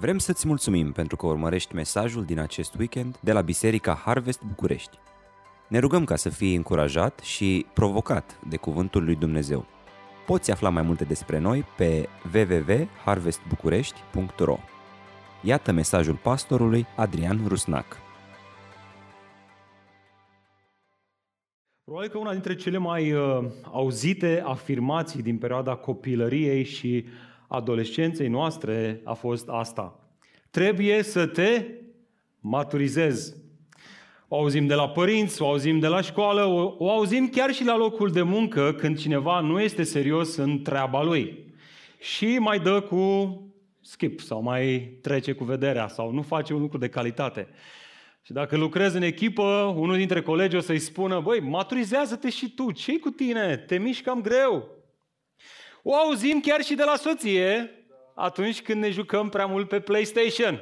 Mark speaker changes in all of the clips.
Speaker 1: Vrem să-ți mulțumim pentru că urmărești mesajul din acest weekend de la Biserica Harvest București. Ne rugăm ca să fii încurajat și provocat de Cuvântul lui Dumnezeu. Poți afla mai multe despre noi pe www.harvestbucurești.ro Iată mesajul pastorului Adrian Rusnac.
Speaker 2: Probabil că una dintre cele mai uh, auzite afirmații din perioada copilăriei și adolescenței noastre a fost asta. Trebuie să te maturizezi. O auzim de la părinți, o auzim de la școală, o, o auzim chiar și la locul de muncă când cineva nu este serios în treaba lui. Și mai dă cu skip sau mai trece cu vederea sau nu face un lucru de calitate. Și dacă lucrezi în echipă, unul dintre colegi o să-i spună, băi, maturizează-te și tu, ce cu tine? Te miști cam greu. O auzim chiar și de la soție atunci când ne jucăm prea mult pe PlayStation.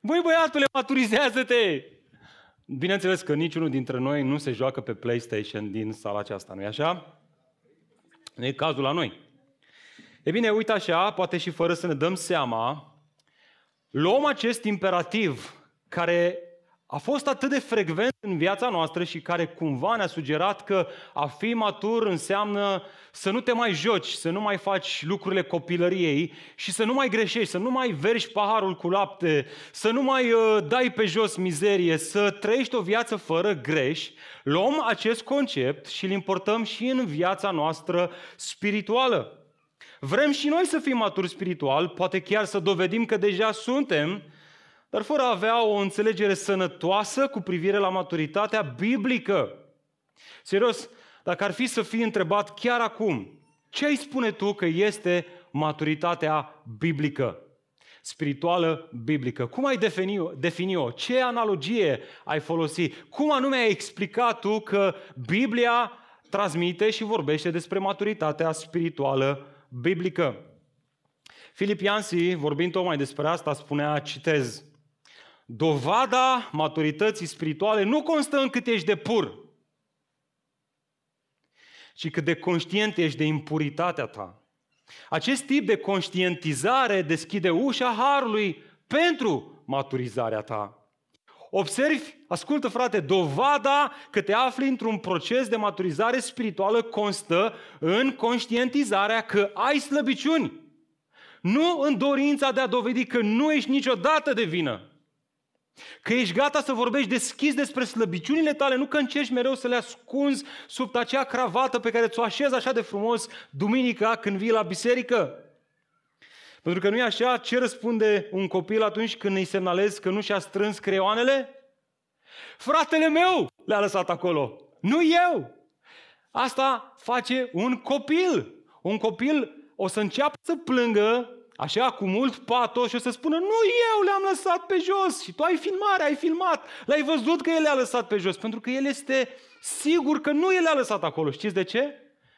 Speaker 2: Băi băiatule, maturizează-te! Bineînțeles că niciunul dintre noi nu se joacă pe PlayStation din sala aceasta, nu-i așa? Nu e cazul la noi. E bine, uite așa, poate și fără să ne dăm seama, luăm acest imperativ care a fost atât de frecvent în viața noastră și care cumva ne-a sugerat că a fi matur înseamnă să nu te mai joci, să nu mai faci lucrurile copilăriei și să nu mai greșești, să nu mai vergi paharul cu lapte, să nu mai uh, dai pe jos mizerie, să trăiești o viață fără greș, luăm acest concept și îl importăm și în viața noastră spirituală. Vrem și noi să fim maturi spiritual, poate chiar să dovedim că deja suntem, dar fără a avea o înțelegere sănătoasă cu privire la maturitatea biblică. Serios, dacă ar fi să fii întrebat chiar acum, ce ai spune tu că este maturitatea biblică? Spirituală biblică. Cum ai defini-o? defini-o? Ce analogie ai folosit? Cum anume ai explicat tu că Biblia transmite și vorbește despre maturitatea spirituală biblică? Filip Iansi, vorbind tocmai despre asta, spunea, citez, Dovada maturității spirituale nu constă în cât ești de pur, ci cât de conștient ești de impuritatea ta. Acest tip de conștientizare deschide ușa harului pentru maturizarea ta. Observi, ascultă frate, dovada că te afli într-un proces de maturizare spirituală constă în conștientizarea că ai slăbiciuni. Nu în dorința de a dovedi că nu ești niciodată de vină. Că ești gata să vorbești deschis despre slăbiciunile tale, nu că încerci mereu să le ascunzi sub acea cravată pe care ți-o așezi așa de frumos duminica când vii la biserică. Pentru că nu e așa, ce răspunde un copil atunci când îi semnalezi că nu și-a strâns creioanele? Fratele meu le-a lăsat acolo, nu eu. Asta face un copil. Un copil o să înceapă să plângă așa cu mult patos și o să spună, nu eu le-am lăsat pe jos și tu ai filmare, ai filmat, l-ai văzut că el le-a lăsat pe jos, pentru că el este sigur că nu el le-a lăsat acolo. Știți de ce?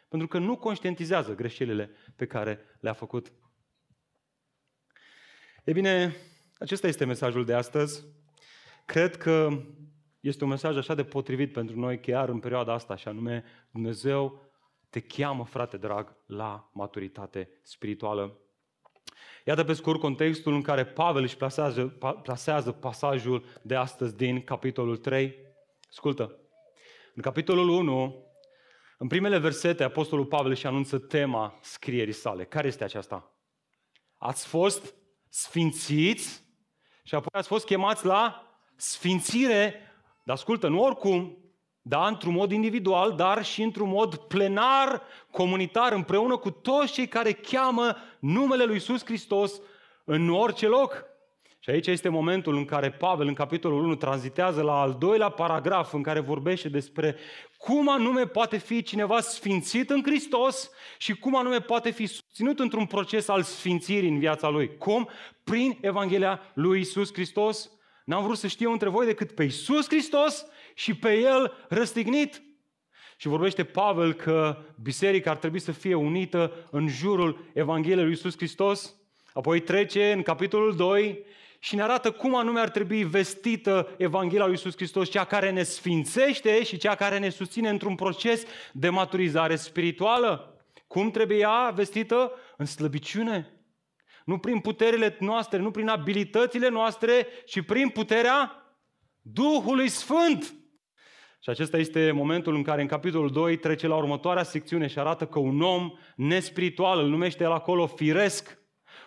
Speaker 2: Pentru că nu conștientizează greșelile pe care le-a făcut. E bine, acesta este mesajul de astăzi. Cred că este un mesaj așa de potrivit pentru noi chiar în perioada asta, și anume Dumnezeu te cheamă, frate drag, la maturitate spirituală. Iată pe scurt contextul în care Pavel își plasează, plasează pasajul de astăzi din capitolul 3. Ascultă, în capitolul 1, în primele versete, Apostolul Pavel își anunță tema scrierii sale. Care este aceasta? Ați fost sfințiți și apoi ați fost chemați la sfințire, dar ascultă, nu oricum, da, într-un mod individual, dar și într-un mod plenar, comunitar, împreună cu toți cei care cheamă numele lui Iisus Hristos în orice loc. Și aici este momentul în care Pavel, în capitolul 1, tranzitează la al doilea paragraf în care vorbește despre cum anume poate fi cineva sfințit în Hristos și cum anume poate fi susținut într-un proces al sfințirii în viața lui. Cum? Prin Evanghelia lui Isus Hristos. N-am vrut să știu între voi decât pe Isus Hristos și pe el răstignit. Și vorbește Pavel că biserica ar trebui să fie unită în jurul Evangheliei lui Iisus Hristos. Apoi trece în capitolul 2 și ne arată cum anume ar trebui vestită Evanghelia lui Iisus Hristos, cea care ne sfințește și cea care ne susține într-un proces de maturizare spirituală. Cum trebuie ea vestită? În slăbiciune, Nu prin puterile noastre, nu prin abilitățile noastre, ci prin puterea Duhului Sfânt. Și acesta este momentul în care în capitolul 2 trece la următoarea secțiune și arată că un om nespiritual, îl numește el acolo firesc,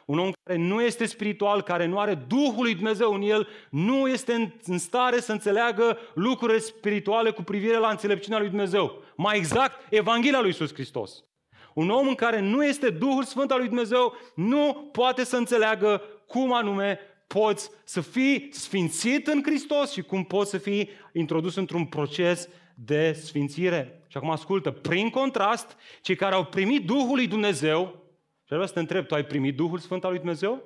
Speaker 2: un om care nu este spiritual, care nu are Duhul lui Dumnezeu în el, nu este în stare să înțeleagă lucrurile spirituale cu privire la înțelepciunea lui Dumnezeu. Mai exact, Evanghelia lui Iisus Hristos. Un om în care nu este Duhul Sfânt al lui Dumnezeu nu poate să înțeleagă cum anume poți să fii sfințit în Hristos și cum poți să fii introdus într-un proces de sfințire. Și acum ascultă, prin contrast, cei care au primit Duhul lui Dumnezeu, și vreau să te întreb, tu ai primit Duhul Sfânt al lui Dumnezeu?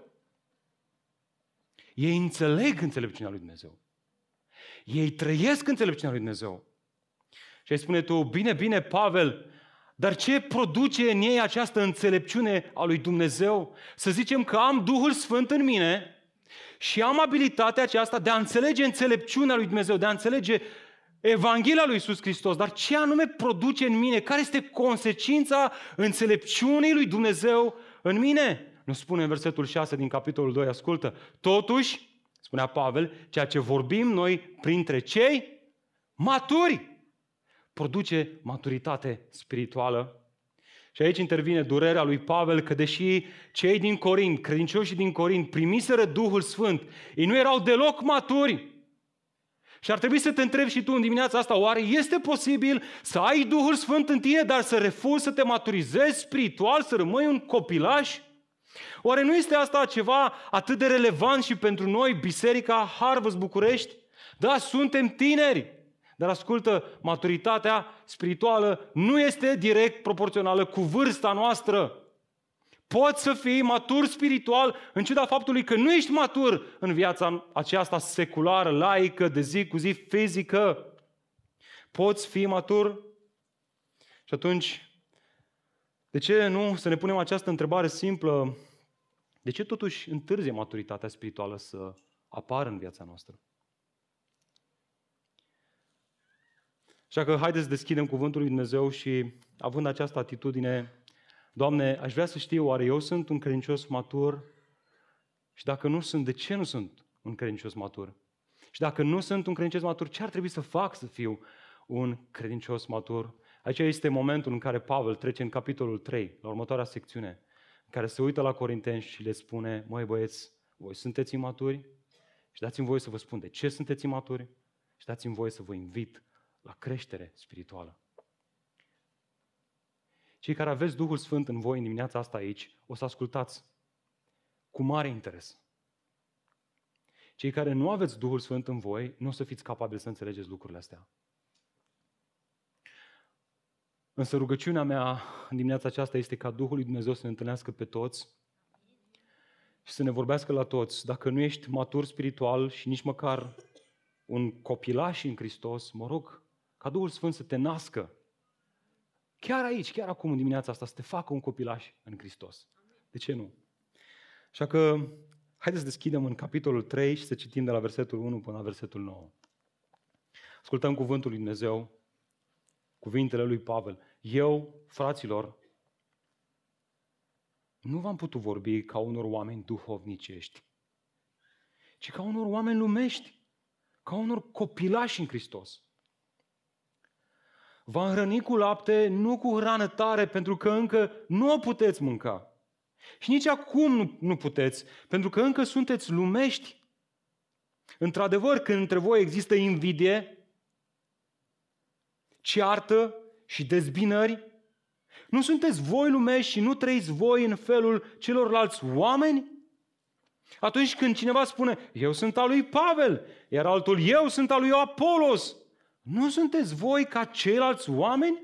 Speaker 2: Ei înțeleg înțelepciunea lui Dumnezeu. Ei trăiesc înțelepciunea lui Dumnezeu. Și ai spune tu, bine, bine, Pavel, dar ce produce în ei această înțelepciune a lui Dumnezeu? Să zicem că am Duhul Sfânt în mine și am abilitatea aceasta de a înțelege înțelepciunea lui Dumnezeu, de a înțelege Evanghelia lui Iisus Hristos, dar ce anume produce în mine? Care este consecința înțelepciunii lui Dumnezeu în mine? Nu spune în versetul 6 din capitolul 2, ascultă. Totuși, spunea Pavel, ceea ce vorbim noi printre cei maturi produce maturitate spirituală. Și aici intervine durerea lui Pavel că deși cei din Corint, credincioșii din Corint, primiseră Duhul Sfânt, ei nu erau deloc maturi. Și ar trebui să te întrebi și tu în dimineața asta, oare este posibil să ai Duhul Sfânt în tine, dar să refuzi să te maturizezi spiritual, să rămâi un copilaș? Oare nu este asta ceva atât de relevant și pentru noi, Biserica Harvest București? Da, suntem tineri, dar ascultă, maturitatea spirituală nu este direct proporțională cu vârsta noastră. Poți să fii matur spiritual în ciuda faptului că nu ești matur în viața aceasta seculară, laică, de zi cu zi, fizică. Poți fi matur? Și atunci, de ce nu să ne punem această întrebare simplă? De ce totuși întârzie maturitatea spirituală să apară în viața noastră? Așa că haideți să deschidem cuvântul lui Dumnezeu și având această atitudine, Doamne, aș vrea să știu, oare eu sunt un credincios matur? Și dacă nu sunt, de ce nu sunt un credincios matur? Și dacă nu sunt un credincios matur, ce ar trebui să fac să fiu un credincios matur? Aici este momentul în care Pavel trece în capitolul 3, la următoarea secțiune, în care se uită la Corinteni și le spune, măi băieți, voi sunteți imaturi? Și dați-mi voie să vă spun de ce sunteți imaturi? Și dați-mi voie să vă invit la creștere spirituală. Cei care aveți Duhul Sfânt în voi în dimineața asta aici, o să ascultați cu mare interes. Cei care nu aveți Duhul Sfânt în voi, nu o să fiți capabili să înțelegeți lucrurile astea. Însă rugăciunea mea în dimineața aceasta este ca Duhul lui Dumnezeu să ne întâlnească pe toți și să ne vorbească la toți. Dacă nu ești matur spiritual și nici măcar un copilaș în Hristos, mă rog, ca Duhul Sfânt să te nască. Chiar aici, chiar acum, în dimineața asta, să te facă un copilaș în Hristos. De ce nu? Așa că, haideți să deschidem în capitolul 3 și să citim de la versetul 1 până la versetul 9. Ascultăm cuvântul lui Dumnezeu, cuvintele lui Pavel. Eu, fraților, nu v-am putut vorbi ca unor oameni duhovnicești, ci ca unor oameni lumești, ca unor copilași în Hristos. Va înhrăni cu lapte, nu cu hrană tare, pentru că încă nu o puteți mânca. Și nici acum nu, nu puteți, pentru că încă sunteți lumești. Într-adevăr, când între voi există invidie, ceartă și dezbinări, nu sunteți voi lumești și nu trăiți voi în felul celorlalți oameni? Atunci când cineva spune, eu sunt al lui Pavel, iar altul, eu sunt al lui Apolos, nu sunteți voi ca ceilalți oameni?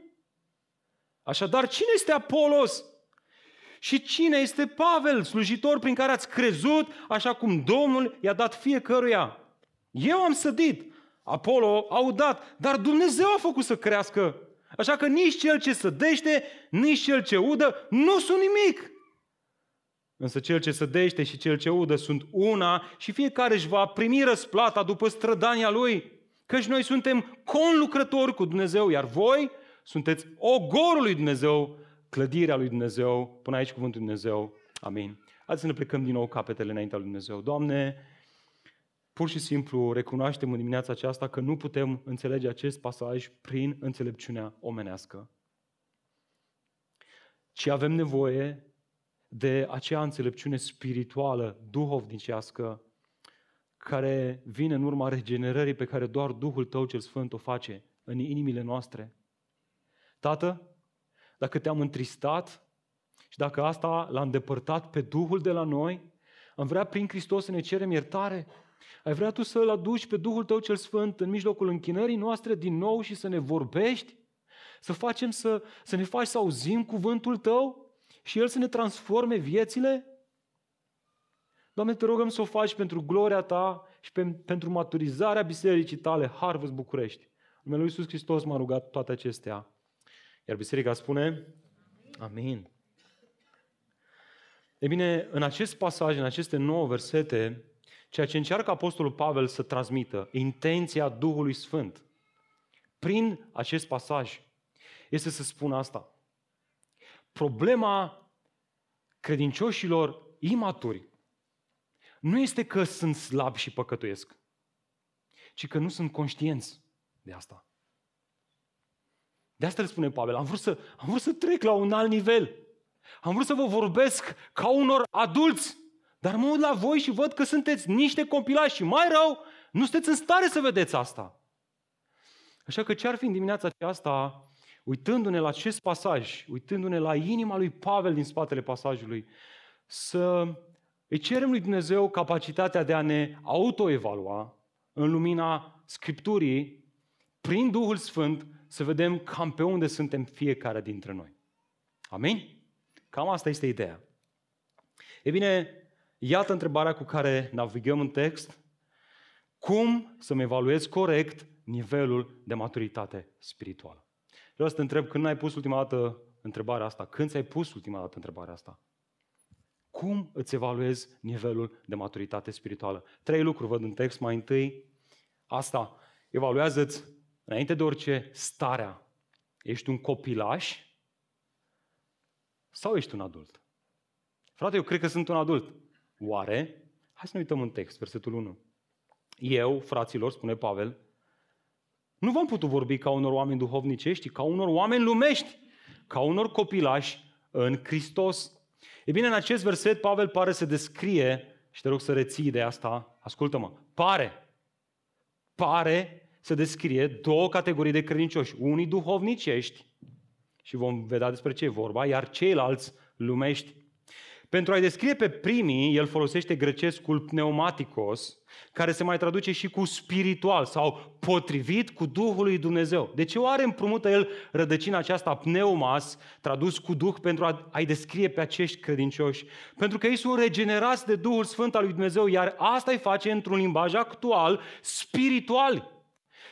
Speaker 2: Așadar, cine este Apolos? Și cine este Pavel, slujitor prin care ați crezut, așa cum Domnul i-a dat fiecăruia? Eu am sădit, Apollo a udat, dar Dumnezeu a făcut să crească. Așa că nici cel ce sădește, nici cel ce udă nu sunt nimic. Însă cel ce sădește și cel ce udă sunt una și fiecare își va primi răsplata după strădania lui. Căci noi suntem conlucrători cu Dumnezeu, iar voi sunteți ogorul lui Dumnezeu, clădirea lui Dumnezeu, până aici cuvântul Dumnezeu. Amin. Haideți să ne plecăm din nou capetele înaintea lui Dumnezeu. Doamne, pur și simplu recunoaștem în dimineața aceasta că nu putem înțelege acest pasaj prin înțelepciunea omenească, ci avem nevoie de acea înțelepciune spirituală, duhovnicească, care vine în urma regenerării pe care doar Duhul Tău cel Sfânt o face în inimile noastre. Tată, dacă te-am întristat și dacă asta l-a îndepărtat pe Duhul de la noi, am vrea prin Hristos să ne cerem iertare. Ai vrea tu să-L aduci pe Duhul Tău cel Sfânt în mijlocul închinării noastre din nou și să ne vorbești? Să facem să, să ne faci să auzim cuvântul Tău și El să ne transforme viețile? Doamne, te rugăm să o faci pentru gloria Ta și pe, pentru maturizarea bisericii Tale, Harvest București. În numele Lui Iisus Hristos m-a rugat toate acestea. Iar biserica spune, Amin. E bine, în acest pasaj, în aceste nouă versete, ceea ce încearcă Apostolul Pavel să transmită, intenția Duhului Sfânt, prin acest pasaj, este să spună asta. Problema credincioșilor imaturi nu este că sunt slabi și păcătuiesc, ci că nu sunt conștienți de asta. De asta le spune Pavel, am vrut, să, am vrut să trec la un alt nivel. Am vrut să vă vorbesc ca unor adulți, dar mă uit la voi și văd că sunteți niște compilați și mai rău, nu sunteți în stare să vedeți asta. Așa că ce ar fi în dimineața aceasta, uitându-ne la acest pasaj, uitându-ne la inima lui Pavel din spatele pasajului, să îi cerem lui Dumnezeu capacitatea de a ne autoevalua în lumina Scripturii, prin Duhul Sfânt, să vedem cam pe unde suntem fiecare dintre noi. Amin? Cam asta este ideea. E bine, iată întrebarea cu care navigăm în text. Cum să-mi evaluez corect nivelul de maturitate spirituală? Vreau să te întreb, când ai pus ultima dată întrebarea asta? Când ți-ai pus ultima dată întrebarea asta? Cum îți evaluezi nivelul de maturitate spirituală? Trei lucruri văd în text. Mai întâi, asta, evaluează-ți, înainte de orice, starea. Ești un copilaș sau ești un adult? Frate, eu cred că sunt un adult. Oare? Hai să ne uităm în text, versetul 1. Eu, fraților, spune Pavel, nu v-am putut vorbi ca unor oameni duhovnicești, ca unor oameni lumești, ca unor copilași în Hristos. E bine, în acest verset Pavel pare să descrie, și te rog să reții de asta, ascultă-mă, pare, pare să descrie două categorii de credincioși. Unii duhovnicești, și vom vedea despre ce e vorba, iar ceilalți lumești. Pentru a-i descrie pe primii, el folosește grecescul pneumaticos, care se mai traduce și cu spiritual sau potrivit cu Duhul lui Dumnezeu. De ce oare împrumută el rădăcina aceasta pneumas, tradus cu Duh, pentru a-i descrie pe acești credincioși? Pentru că ei sunt regenerați de Duhul Sfânt al lui Dumnezeu, iar asta îi face într-un limbaj actual spiritual.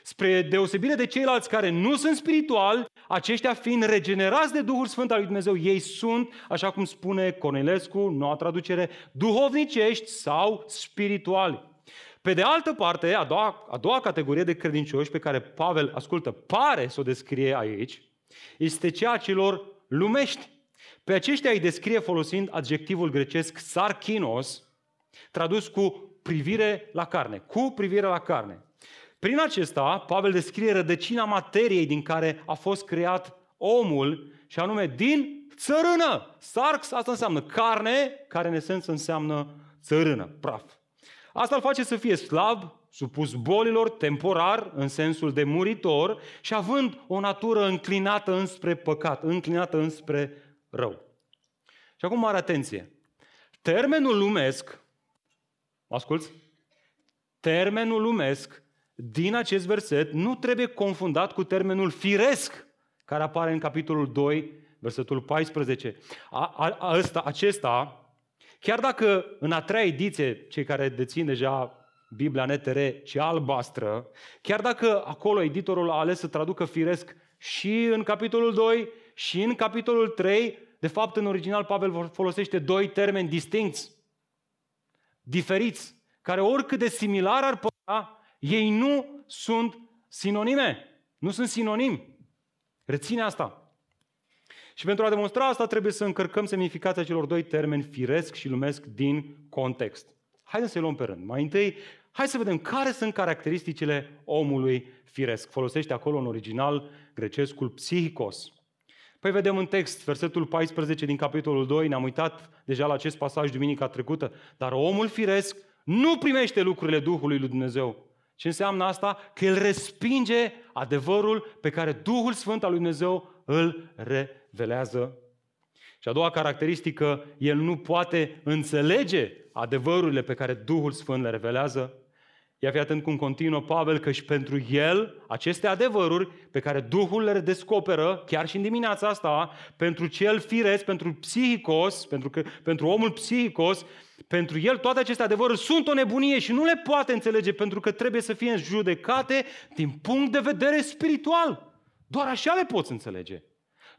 Speaker 2: Spre deosebire de ceilalți care nu sunt spirituali, aceștia fiind regenerați de Duhul Sfânt al lui Dumnezeu, ei sunt, așa cum spune Cornelescu, noua traducere, duhovnicești sau spirituali. Pe de altă parte, a doua, a doua categorie de credincioși pe care Pavel, ascultă, pare să o descrie aici, este cea celor lumești. Pe aceștia îi descrie folosind adjectivul grecesc sarkinos, tradus cu privire la carne, cu privire la carne. Prin acesta, Pavel descrie rădăcina materiei din care a fost creat omul, și anume din țărână. Sarx, asta înseamnă carne, care în esență înseamnă țărână, praf. Asta îl face să fie slab, supus bolilor, temporar, în sensul de muritor, și având o natură înclinată înspre păcat, înclinată înspre rău. Și acum mare atenție. Termenul lumesc, asculți? Termenul lumesc din acest verset nu trebuie confundat cu termenul firesc, care apare în capitolul 2, versetul 14. A, a, a, acesta, chiar dacă în a treia ediție, cei care dețin deja Biblia NTR și albastră, chiar dacă acolo editorul a ales să traducă firesc și în capitolul 2 și în capitolul 3, de fapt în original Pavel folosește doi termeni distincți, diferiți, care oricât de similar ar părea, ei nu sunt sinonime. Nu sunt sinonimi. Reține asta. Și pentru a demonstra asta trebuie să încărcăm semnificația celor doi termeni, firesc și lumesc, din context. Haideți să-i luăm pe rând. Mai întâi, hai să vedem care sunt caracteristicile omului firesc. Folosește acolo în original grecescul psihicos. Păi vedem în text, versetul 14 din capitolul 2, ne-am uitat deja la acest pasaj duminica trecută, dar omul firesc nu primește lucrurile Duhului lui Dumnezeu. Ce înseamnă asta? Că el respinge adevărul pe care Duhul Sfânt al lui Dumnezeu îl revelează. Și a doua caracteristică, el nu poate înțelege adevărurile pe care Duhul Sfânt le revelează. Ia fi atent cum continuă Pavel că și pentru el aceste adevăruri pe care Duhul le descoperă, chiar și în dimineața asta, pentru cel firesc, pentru psihicos, pentru, că, pentru omul psihicos, pentru el toate aceste adevăruri sunt o nebunie și nu le poate înțelege pentru că trebuie să fie judecate din punct de vedere spiritual. Doar așa le poți înțelege.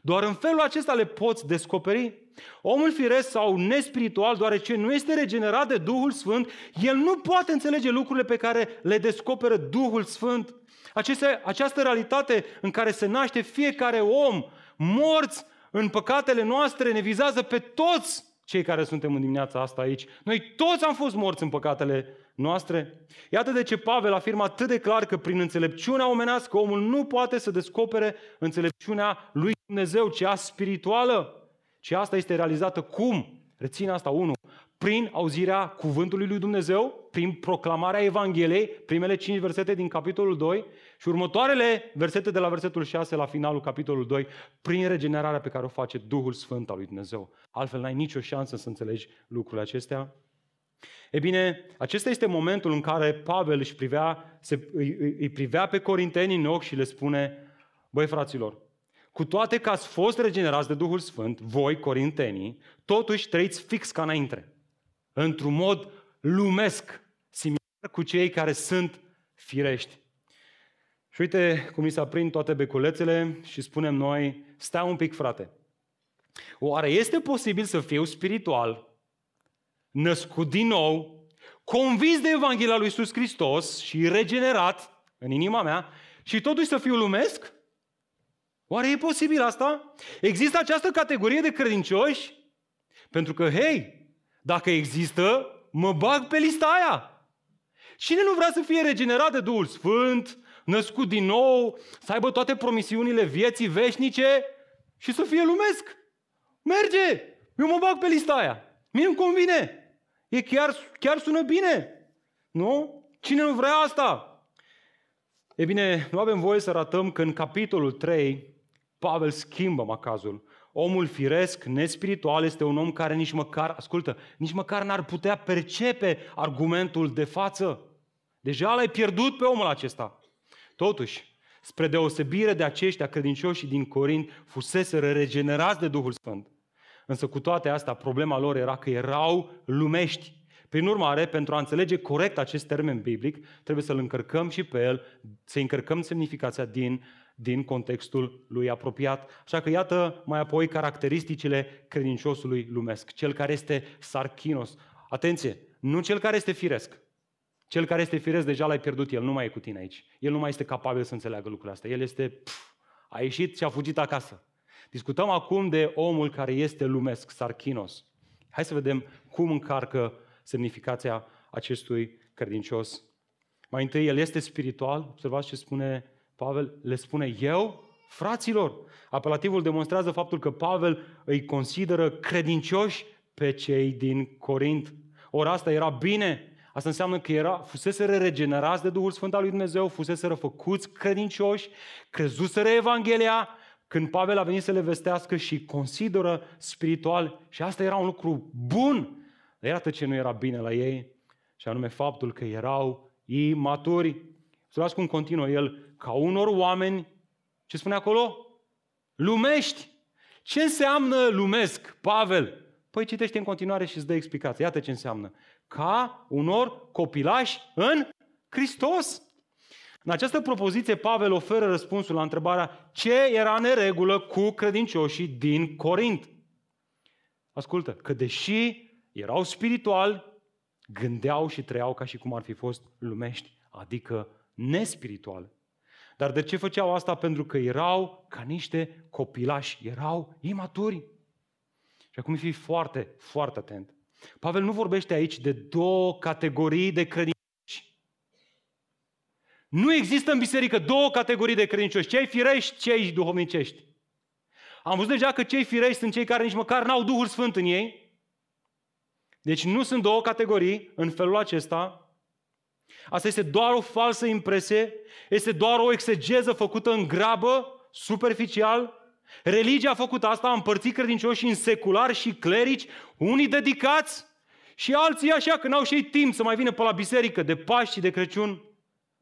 Speaker 2: Doar în felul acesta le poți descoperi. Omul firesc sau nespiritual, deoarece nu este regenerat de Duhul Sfânt, el nu poate înțelege lucrurile pe care le descoperă Duhul Sfânt. Aceste, această realitate în care se naște fiecare om, morți în păcatele noastre, ne vizează pe toți cei care suntem în dimineața asta aici. Noi toți am fost morți în păcatele noastre. Iată de ce Pavel afirmă atât de clar că prin înțelepciunea omenească omul nu poate să descopere înțelepciunea lui Dumnezeu, cea spirituală. Și asta este realizată cum? Reține asta, unu, prin auzirea cuvântului lui Dumnezeu, prin proclamarea Evangheliei, primele cinci versete din capitolul 2 și următoarele versete de la versetul 6 la finalul capitolului 2, prin regenerarea pe care o face Duhul Sfânt al lui Dumnezeu. Altfel n-ai nicio șansă să înțelegi lucrurile acestea. E bine, acesta este momentul în care Pavel își privea, se, îi, îi privea pe corinteni în ochi și le spune, băi fraților, cu toate că ați fost regenerați de Duhul Sfânt, voi, corintenii, totuși trăiți fix ca înainte într-un mod lumesc, similar cu cei care sunt firești. Și uite cum mi s-a prind toate beculețele și spunem noi, stai un pic frate, oare este posibil să fiu spiritual, născut din nou, convins de Evanghelia lui Iisus Hristos și regenerat în inima mea și totuși să fiu lumesc? Oare e posibil asta? Există această categorie de credincioși? Pentru că, hei, dacă există, mă bag pe lista aia. Cine nu vrea să fie regenerat de Duhul Sfânt, născut din nou, să aibă toate promisiunile vieții veșnice și să fie lumesc? Merge! Eu mă bag pe lista aia. Mie îmi convine. E chiar, chiar sună bine. Nu? Cine nu vrea asta? E bine, nu avem voie să ratăm că în capitolul 3 Pavel schimbă macazul omul firesc, nespiritual, este un om care nici măcar, ascultă, nici măcar n-ar putea percepe argumentul de față. Deja l-ai pierdut pe omul acesta. Totuși, spre deosebire de aceștia credincioși din Corint, fusese regenerați de Duhul Sfânt. Însă cu toate astea, problema lor era că erau lumești. Prin urmare, pentru a înțelege corect acest termen biblic, trebuie să-l încărcăm și pe el, să încărcăm semnificația din din contextul lui apropiat. Așa că iată mai apoi caracteristicile credinciosului lumesc. Cel care este sarchinos. Atenție, nu cel care este firesc. Cel care este firesc deja l-ai pierdut, el nu mai e cu tine aici. El nu mai este capabil să înțeleagă lucrurile astea. El este, pf, a ieșit și a fugit acasă. Discutăm acum de omul care este lumesc, sarchinos. Hai să vedem cum încarcă semnificația acestui credincios. Mai întâi, el este spiritual. Observați ce spune Pavel le spune eu, fraților. Apelativul demonstrează faptul că Pavel îi consideră credincioși pe cei din Corint. Ori asta era bine. Asta înseamnă că era, fusese regenerați de Duhul Sfânt al lui Dumnezeu, fusese făcuți credincioși, crezuseră Evanghelia, când Pavel a venit să le vestească și consideră spiritual. Și asta era un lucru bun. Dar iată ce nu era bine la ei, și anume faptul că erau imaturi. Să cum continuă el, ca unor oameni, ce spune acolo? Lumești. Ce înseamnă lumesc, Pavel? Păi citește în continuare și îți dă explicație. Iată ce înseamnă. Ca unor copilași în Hristos. În această propoziție, Pavel oferă răspunsul la întrebarea ce era în regulă cu credincioșii din Corint. Ascultă, că deși erau spirituali, gândeau și trăiau ca și cum ar fi fost lumești, adică nespirituali. Dar de ce făceau asta? Pentru că erau ca niște copilași, erau imaturi. Și acum fi foarte, foarte atent. Pavel nu vorbește aici de două categorii de credincioși. Nu există în biserică două categorii de credincioși, cei firești, cei duhovnicești. Am văzut deja că cei firești sunt cei care nici măcar n-au Duhul Sfânt în ei. Deci nu sunt două categorii în felul acesta. Asta este doar o falsă impresie, este doar o exegeză făcută în grabă, superficial. Religia a făcut asta, a împărțit credincioși în seculari și clerici, unii dedicați și alții așa, că n-au și ei timp să mai vină pe la biserică de Paști și de Crăciun.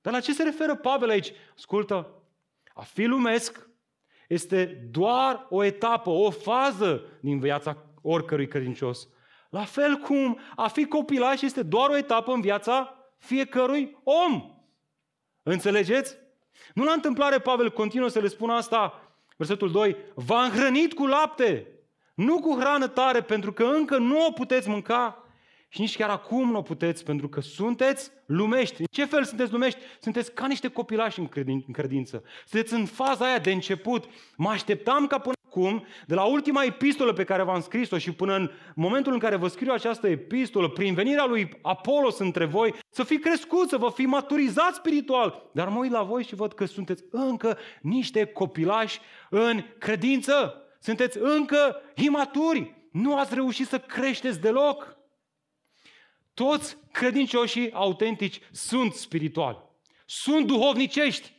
Speaker 2: Dar la ce se referă Pavel aici? Ascultă, a fi lumesc este doar o etapă, o fază din viața oricărui credincios. La fel cum a fi copilaș este doar o etapă în viața fiecărui om. Înțelegeți? Nu la întâmplare Pavel continuă să le spună asta, versetul 2, v-a înhrănit cu lapte, nu cu hrană tare, pentru că încă nu o puteți mânca și nici chiar acum nu o puteți, pentru că sunteți lumești. În ce fel sunteți lumești? Sunteți ca niște copilași în credință. Sunteți în faza aia de început. Mă așteptam ca până acum, de la ultima epistolă pe care v-am scris-o și până în momentul în care vă scriu această epistolă, prin venirea lui Apolos între voi, să fi crescut, să vă fi maturizat spiritual. Dar mă uit la voi și văd că sunteți încă niște copilași în credință. Sunteți încă imaturi. Nu ați reușit să creșteți deloc. Toți credincioșii autentici sunt spirituali. Sunt duhovnicești.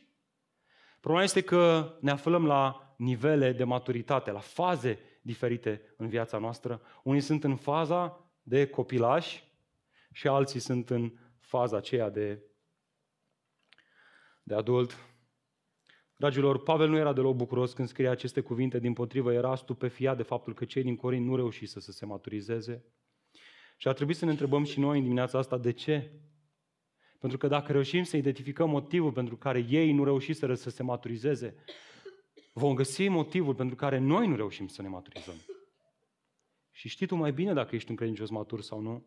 Speaker 2: Problema este că ne aflăm la nivele de maturitate, la faze diferite în viața noastră. Unii sunt în faza de copilași și alții sunt în faza aceea de, de adult. Dragilor, Pavel nu era deloc bucuros când scria aceste cuvinte, din potrivă era stupefiat de faptul că cei din Corint nu reușiseră să se maturizeze. Și ar trebui să ne întrebăm și noi în dimineața asta de ce. Pentru că dacă reușim să identificăm motivul pentru care ei nu reușiseră să se maturizeze, vom găsi motivul pentru care noi nu reușim să ne maturizăm. Și știi tu mai bine dacă ești un credincios matur sau nu.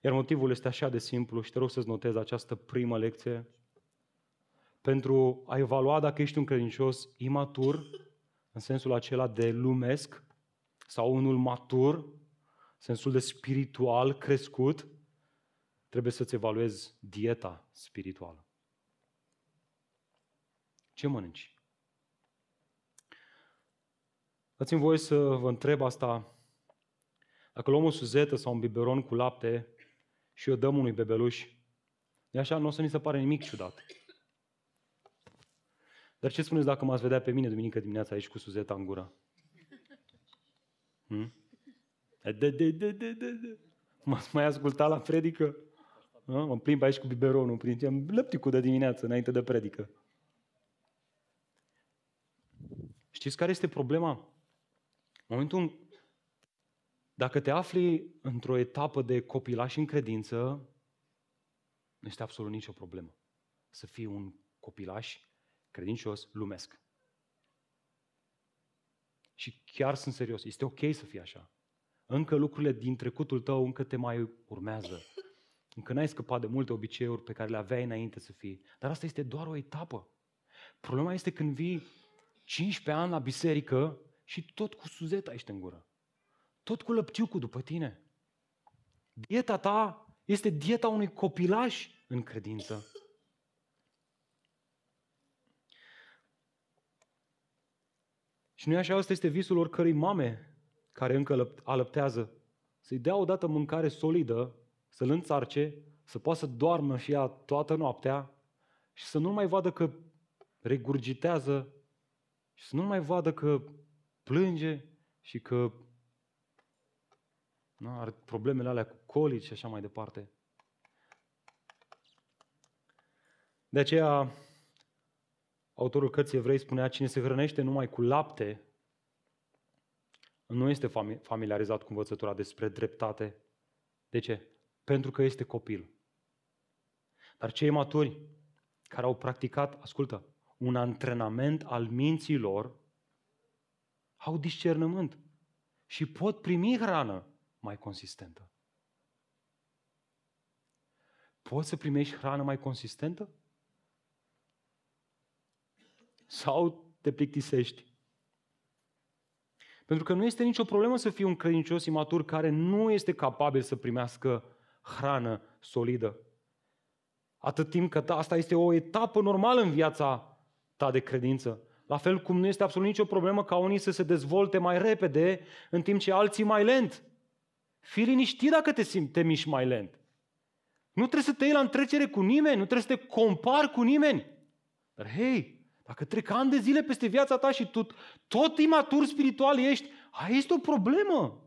Speaker 2: Iar motivul este așa de simplu și te rog să-ți notezi această primă lecție pentru a evalua dacă ești un credincios imatur, în sensul acela de lumesc, sau unul matur, sensul de spiritual crescut, trebuie să-ți evaluezi dieta spirituală. Ce mănânci? Dați-mi voie să vă întreb asta. Dacă luăm o suzetă sau un biberon cu lapte și o dăm unui bebeluș, de așa nu o să ni se pare nimic ciudat. Dar ce spuneți dacă m-ați vedea pe mine duminică dimineața aici cu suzeta în gură? Hmm? De, de, de, de, de, de. M-ați mai ascultat la predică? A? Mă plimb aici cu biberonul, prin lăpticul de dimineață, înainte de predică. Știți care este problema? În momentul în dacă te afli într-o etapă de copilaș în credință, nu este absolut nicio problemă. Să fii un copilaș credincios, lumesc. Și chiar sunt serios, este ok să fie așa. Încă lucrurile din trecutul tău încă te mai urmează. Încă n-ai scăpat de multe obiceiuri pe care le aveai înainte să fii. Dar asta este doar o etapă. Problema este când vii 15 ani la biserică și tot cu suzeta ești în gură. Tot cu lăptiucul după tine. Dieta ta este dieta unui copilaș în credință. Și nu e așa, asta este visul oricărei mame care încă alăptează, să-i dea odată mâncare solidă, să-l înțarce, să poată să doarmă și ea toată noaptea și să nu mai vadă că regurgitează și să nu mai vadă că plânge și că nu, are problemele alea cu colici și așa mai departe. De aceea, autorul cărții evrei spunea, cine se hrănește numai cu lapte, nu este familiarizat cu învățătura despre dreptate. De ce? Pentru că este copil. Dar cei maturi care au practicat, ascultă, un antrenament al minții lor, au discernământ și pot primi hrană mai consistentă. Poți să primești hrană mai consistentă? sau te plictisești. Pentru că nu este nicio problemă să fii un credincios imatur care nu este capabil să primească hrană solidă. Atât timp că asta este o etapă normală în viața ta de credință. La fel cum nu este absolut nicio problemă ca unii să se dezvolte mai repede, în timp ce alții mai lent. Fii liniștit dacă te simți, te miști mai lent. Nu trebuie să te iei la întrecere cu nimeni, nu trebuie să te compari cu nimeni. Dar hei, dacă trec ani de zile peste viața ta și tu tot imatur spiritual ești, aia este o problemă.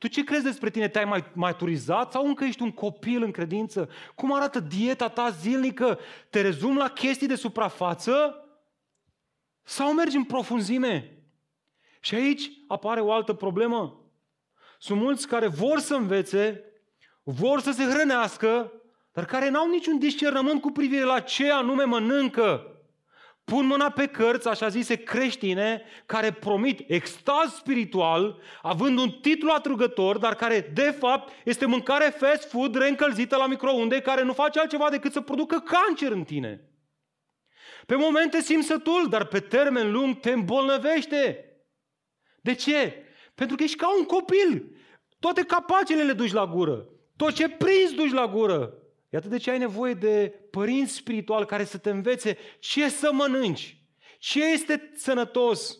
Speaker 2: Tu ce crezi despre tine? Te-ai mai maturizat sau încă ești un copil în credință? Cum arată dieta ta zilnică? Te rezum la chestii de suprafață? Sau mergi în profunzime? Și aici apare o altă problemă. Sunt mulți care vor să învețe, vor să se hrănească, dar care n-au niciun discernământ cu privire la ce anume mănâncă. Pun mâna pe cărți, așa zise, creștine, care promit extaz spiritual, având un titlu atrugător, dar care, de fapt, este mâncare fast food reîncălzită la microunde, care nu face altceva decât să producă cancer în tine. Pe momente simți sătul, dar pe termen lung te îmbolnăvește. De ce? Pentru că ești ca un copil. Toate capacele le duci la gură. Tot ce prinzi duci la gură. Iată de ce ai nevoie de părinți spirituali care să te învețe ce să mănânci, ce este sănătos.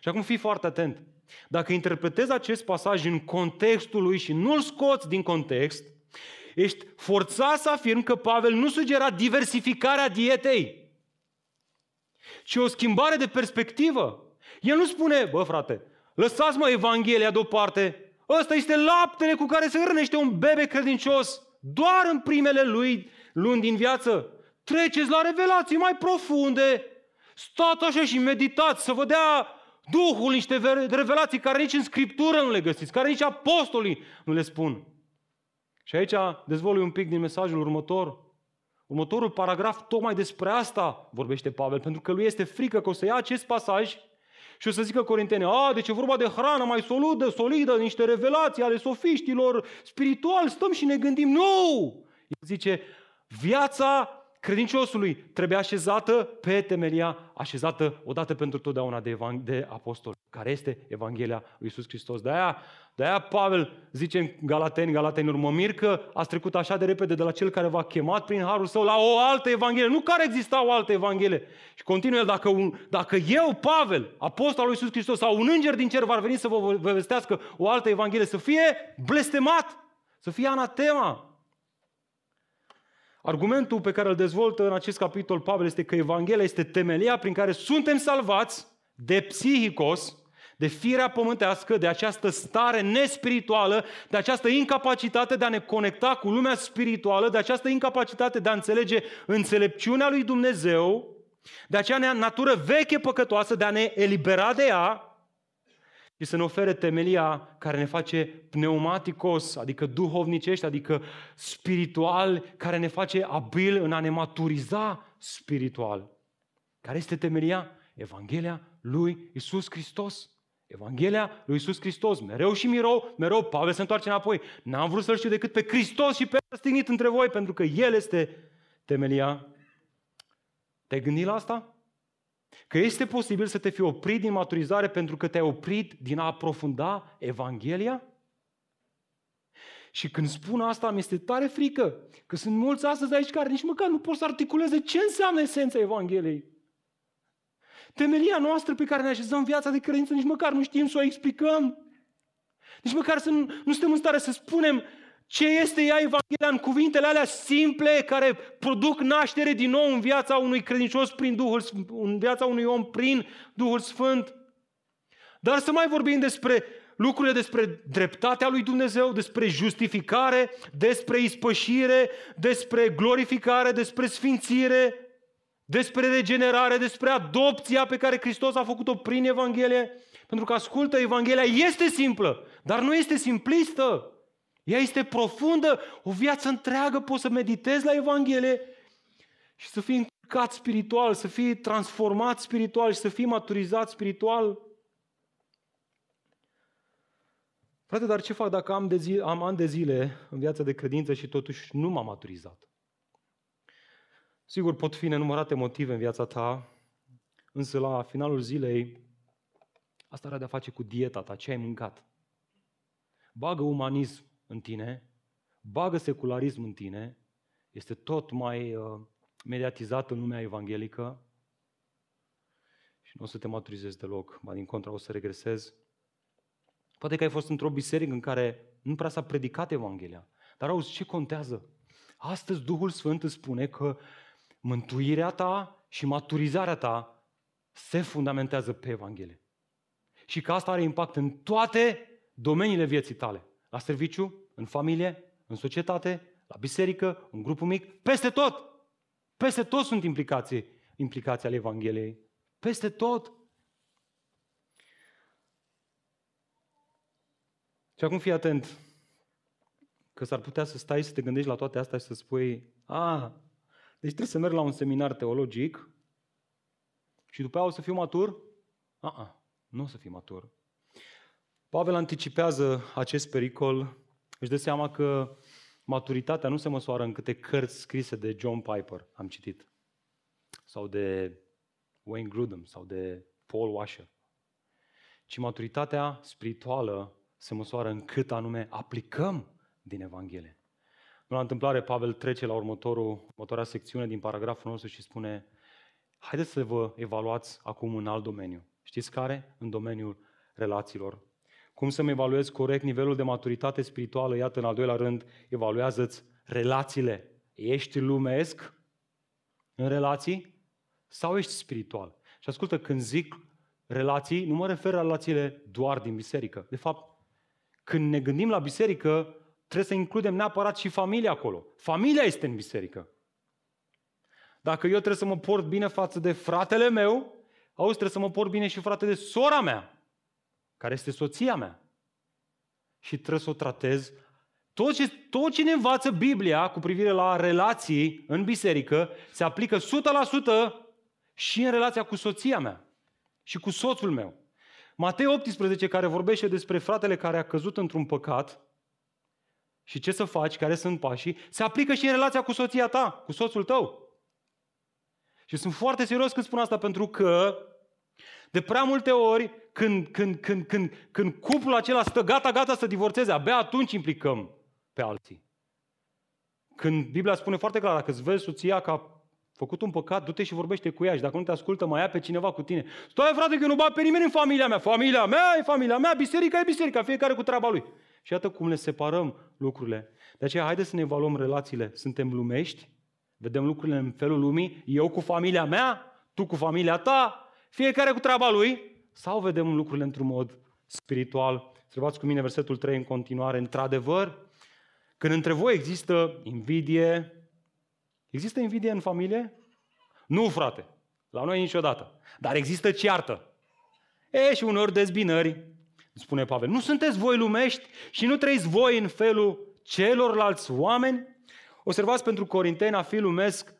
Speaker 2: Și acum fii foarte atent. Dacă interpretezi acest pasaj în contextul lui și nu-l scoți din context, ești forțat să afirm că Pavel nu sugera diversificarea dietei, ci o schimbare de perspectivă. El nu spune, bă frate, lăsați-mă Evanghelia deoparte, ăsta este laptele cu care se hrănește un bebe credincios doar în primele lui luni din viață. Treceți la revelații mai profunde, stați așa și meditați, să vă dea Duhul niște revelații care nici în Scriptură nu le găsiți, care nici apostolii nu le spun. Și aici dezvolui un pic din mesajul următor. Următorul paragraf tocmai despre asta vorbește Pavel, pentru că lui este frică că o să ia acest pasaj și o să zică Corintene, a, deci e vorba de hrană mai solidă, solidă, niște revelații ale sofiștilor spirituali, stăm și ne gândim. Nu! El zice, viața credinciosului trebuie așezată pe temelia, așezată odată pentru totdeauna de, evang- de apostol, care este Evanghelia lui Iisus Hristos. De aia, de aia Pavel zice în Galateni, Galateni mă mir că ați trecut așa de repede de la cel care v-a chemat prin harul său la o altă Evanghelie. Nu care exista o altă Evanghelie. Și continuă el, dacă, un, dacă eu, Pavel, apostol lui Iisus Hristos, sau un înger din cer va veni să vă vestească o altă Evanghelie, să fie blestemat, să fie anatema. Argumentul pe care îl dezvoltă în acest capitol Pavel este că Evanghelia este temelia prin care suntem salvați de psihicos, de firea pământească, de această stare nespirituală, de această incapacitate de a ne conecta cu lumea spirituală, de această incapacitate de a înțelege înțelepciunea lui Dumnezeu, de aceea natură veche păcătoasă, de a ne elibera de ea, și să ne ofere temelia care ne face pneumaticos, adică duhovnicești, adică spiritual, care ne face abil în a ne maturiza spiritual. Care este temelia? Evanghelia lui Isus Hristos. Evanghelia lui Isus Hristos. Mereu și mirou, mereu Pavel se întoarce înapoi. N-am vrut să-L știu decât pe Hristos și pe stignit între voi, pentru că El este temelia. Te-ai gândit la asta? Că este posibil să te fi oprit din maturizare pentru că te-ai oprit din a aprofunda Evanghelia? Și când spun asta, mi este tare frică că sunt mulți astăzi aici care nici măcar nu pot să articuleze ce înseamnă esența Evangheliei. Temelia noastră pe care ne așezăm viața de credință, nici măcar nu știm să o explicăm. Nici măcar să nu, nu suntem în stare să spunem ce este ea Evanghelia în cuvintele alea simple care produc naștere din nou în viața unui credincios prin Duhul, în viața unui om prin Duhul Sfânt. Dar să mai vorbim despre lucrurile despre dreptatea lui Dumnezeu, despre justificare, despre ispășire, despre glorificare, despre sfințire, despre regenerare, despre adopția pe care Hristos a făcut-o prin Evanghelie. Pentru că ascultă, Evanghelia este simplă, dar nu este simplistă. Ea este profundă, o viață întreagă poți să meditezi la Evanghelie și să fii încurcat spiritual, să fii transformat spiritual și să fii maturizat spiritual. Frate, dar ce fac dacă am, de zi, am ani de zile în viața de credință și totuși nu m-am maturizat? Sigur, pot fi nenumărate motive în viața ta, însă la finalul zilei, asta are de-a face cu dieta ta, ce ai mâncat. Bagă umanism în tine, bagă secularism în tine, este tot mai uh, mediatizat în lumea evanghelică și nu o să te maturizezi deloc, ba din contra o să regresezi. Poate că ai fost într-o biserică în care nu prea s-a predicat Evanghelia, dar auzi, ce contează? Astăzi Duhul Sfânt îți spune că mântuirea ta și maturizarea ta se fundamentează pe Evanghelie. Și că asta are impact în toate domeniile vieții tale. La serviciu, în familie, în societate, la biserică, în grupul mic, peste tot. Peste tot sunt implicații, implicații ale Evangheliei. Peste tot. Și acum fii atent, că s-ar putea să stai să te gândești la toate astea și să spui, a, deci trebuie să merg la un seminar teologic și după aia o să fiu matur? A, a nu o să fii matur. Pavel anticipează acest pericol, își dă seama că maturitatea nu se măsoară în câte cărți scrise de John Piper, am citit, sau de Wayne Grudem, sau de Paul Washer, ci maturitatea spirituală se măsoară în cât anume aplicăm din Evanghelie. Nu la întâmplare, Pavel trece la următorul, următoarea secțiune din paragraful nostru și spune Haideți să vă evaluați acum în alt domeniu. Știți care? În domeniul relațiilor. Cum să-mi evaluez corect nivelul de maturitate spirituală? Iată, în al doilea rând, evaluează-ți relațiile. Ești lumesc în relații sau ești spiritual? Și ascultă, când zic relații, nu mă refer la relațiile doar din biserică. De fapt, când ne gândim la biserică, trebuie să includem neapărat și familia acolo. Familia este în biserică. Dacă eu trebuie să mă port bine față de fratele meu, auzi, trebuie să mă port bine și frate de sora mea, care este soția mea. Și trebuie să o tratez. Tot ce, tot ce ne învață Biblia cu privire la relații în biserică se aplică 100% și în relația cu soția mea și cu soțul meu. Matei 18, care vorbește despre fratele care a căzut într-un păcat și ce să faci, care sunt pașii, se aplică și în relația cu soția ta, cu soțul tău. Și sunt foarte serios când spun asta, pentru că de prea multe ori, când, când, când, când, când cuplul acela stă gata, gata să divorțeze, abia atunci implicăm pe alții. Când Biblia spune foarte clar, dacă îți vezi soția că a făcut un păcat, du-te și vorbește cu ea și dacă nu te ascultă, mai ia pe cineva cu tine. Stai frate că eu nu bat pe nimeni în familia mea. Familia mea e familia mea, biserica e biserica, fiecare cu treaba lui. Și iată cum le separăm lucrurile. De aceea, haideți să ne evaluăm relațiile. Suntem lumești? Vedem lucrurile în felul lumii? Eu cu familia mea? Tu cu familia ta? Fiecare cu treaba lui? Sau vedem lucrurile într-un mod spiritual? Observați cu mine versetul 3 în continuare. Într-adevăr, când între voi există invidie, există invidie în familie? Nu, frate. La noi niciodată. Dar există ceartă. E, și unor dezbinări, spune Pavel. Nu sunteți voi lumești și nu trăiți voi în felul celorlalți oameni? Observați pentru Corinteni a fi lumesc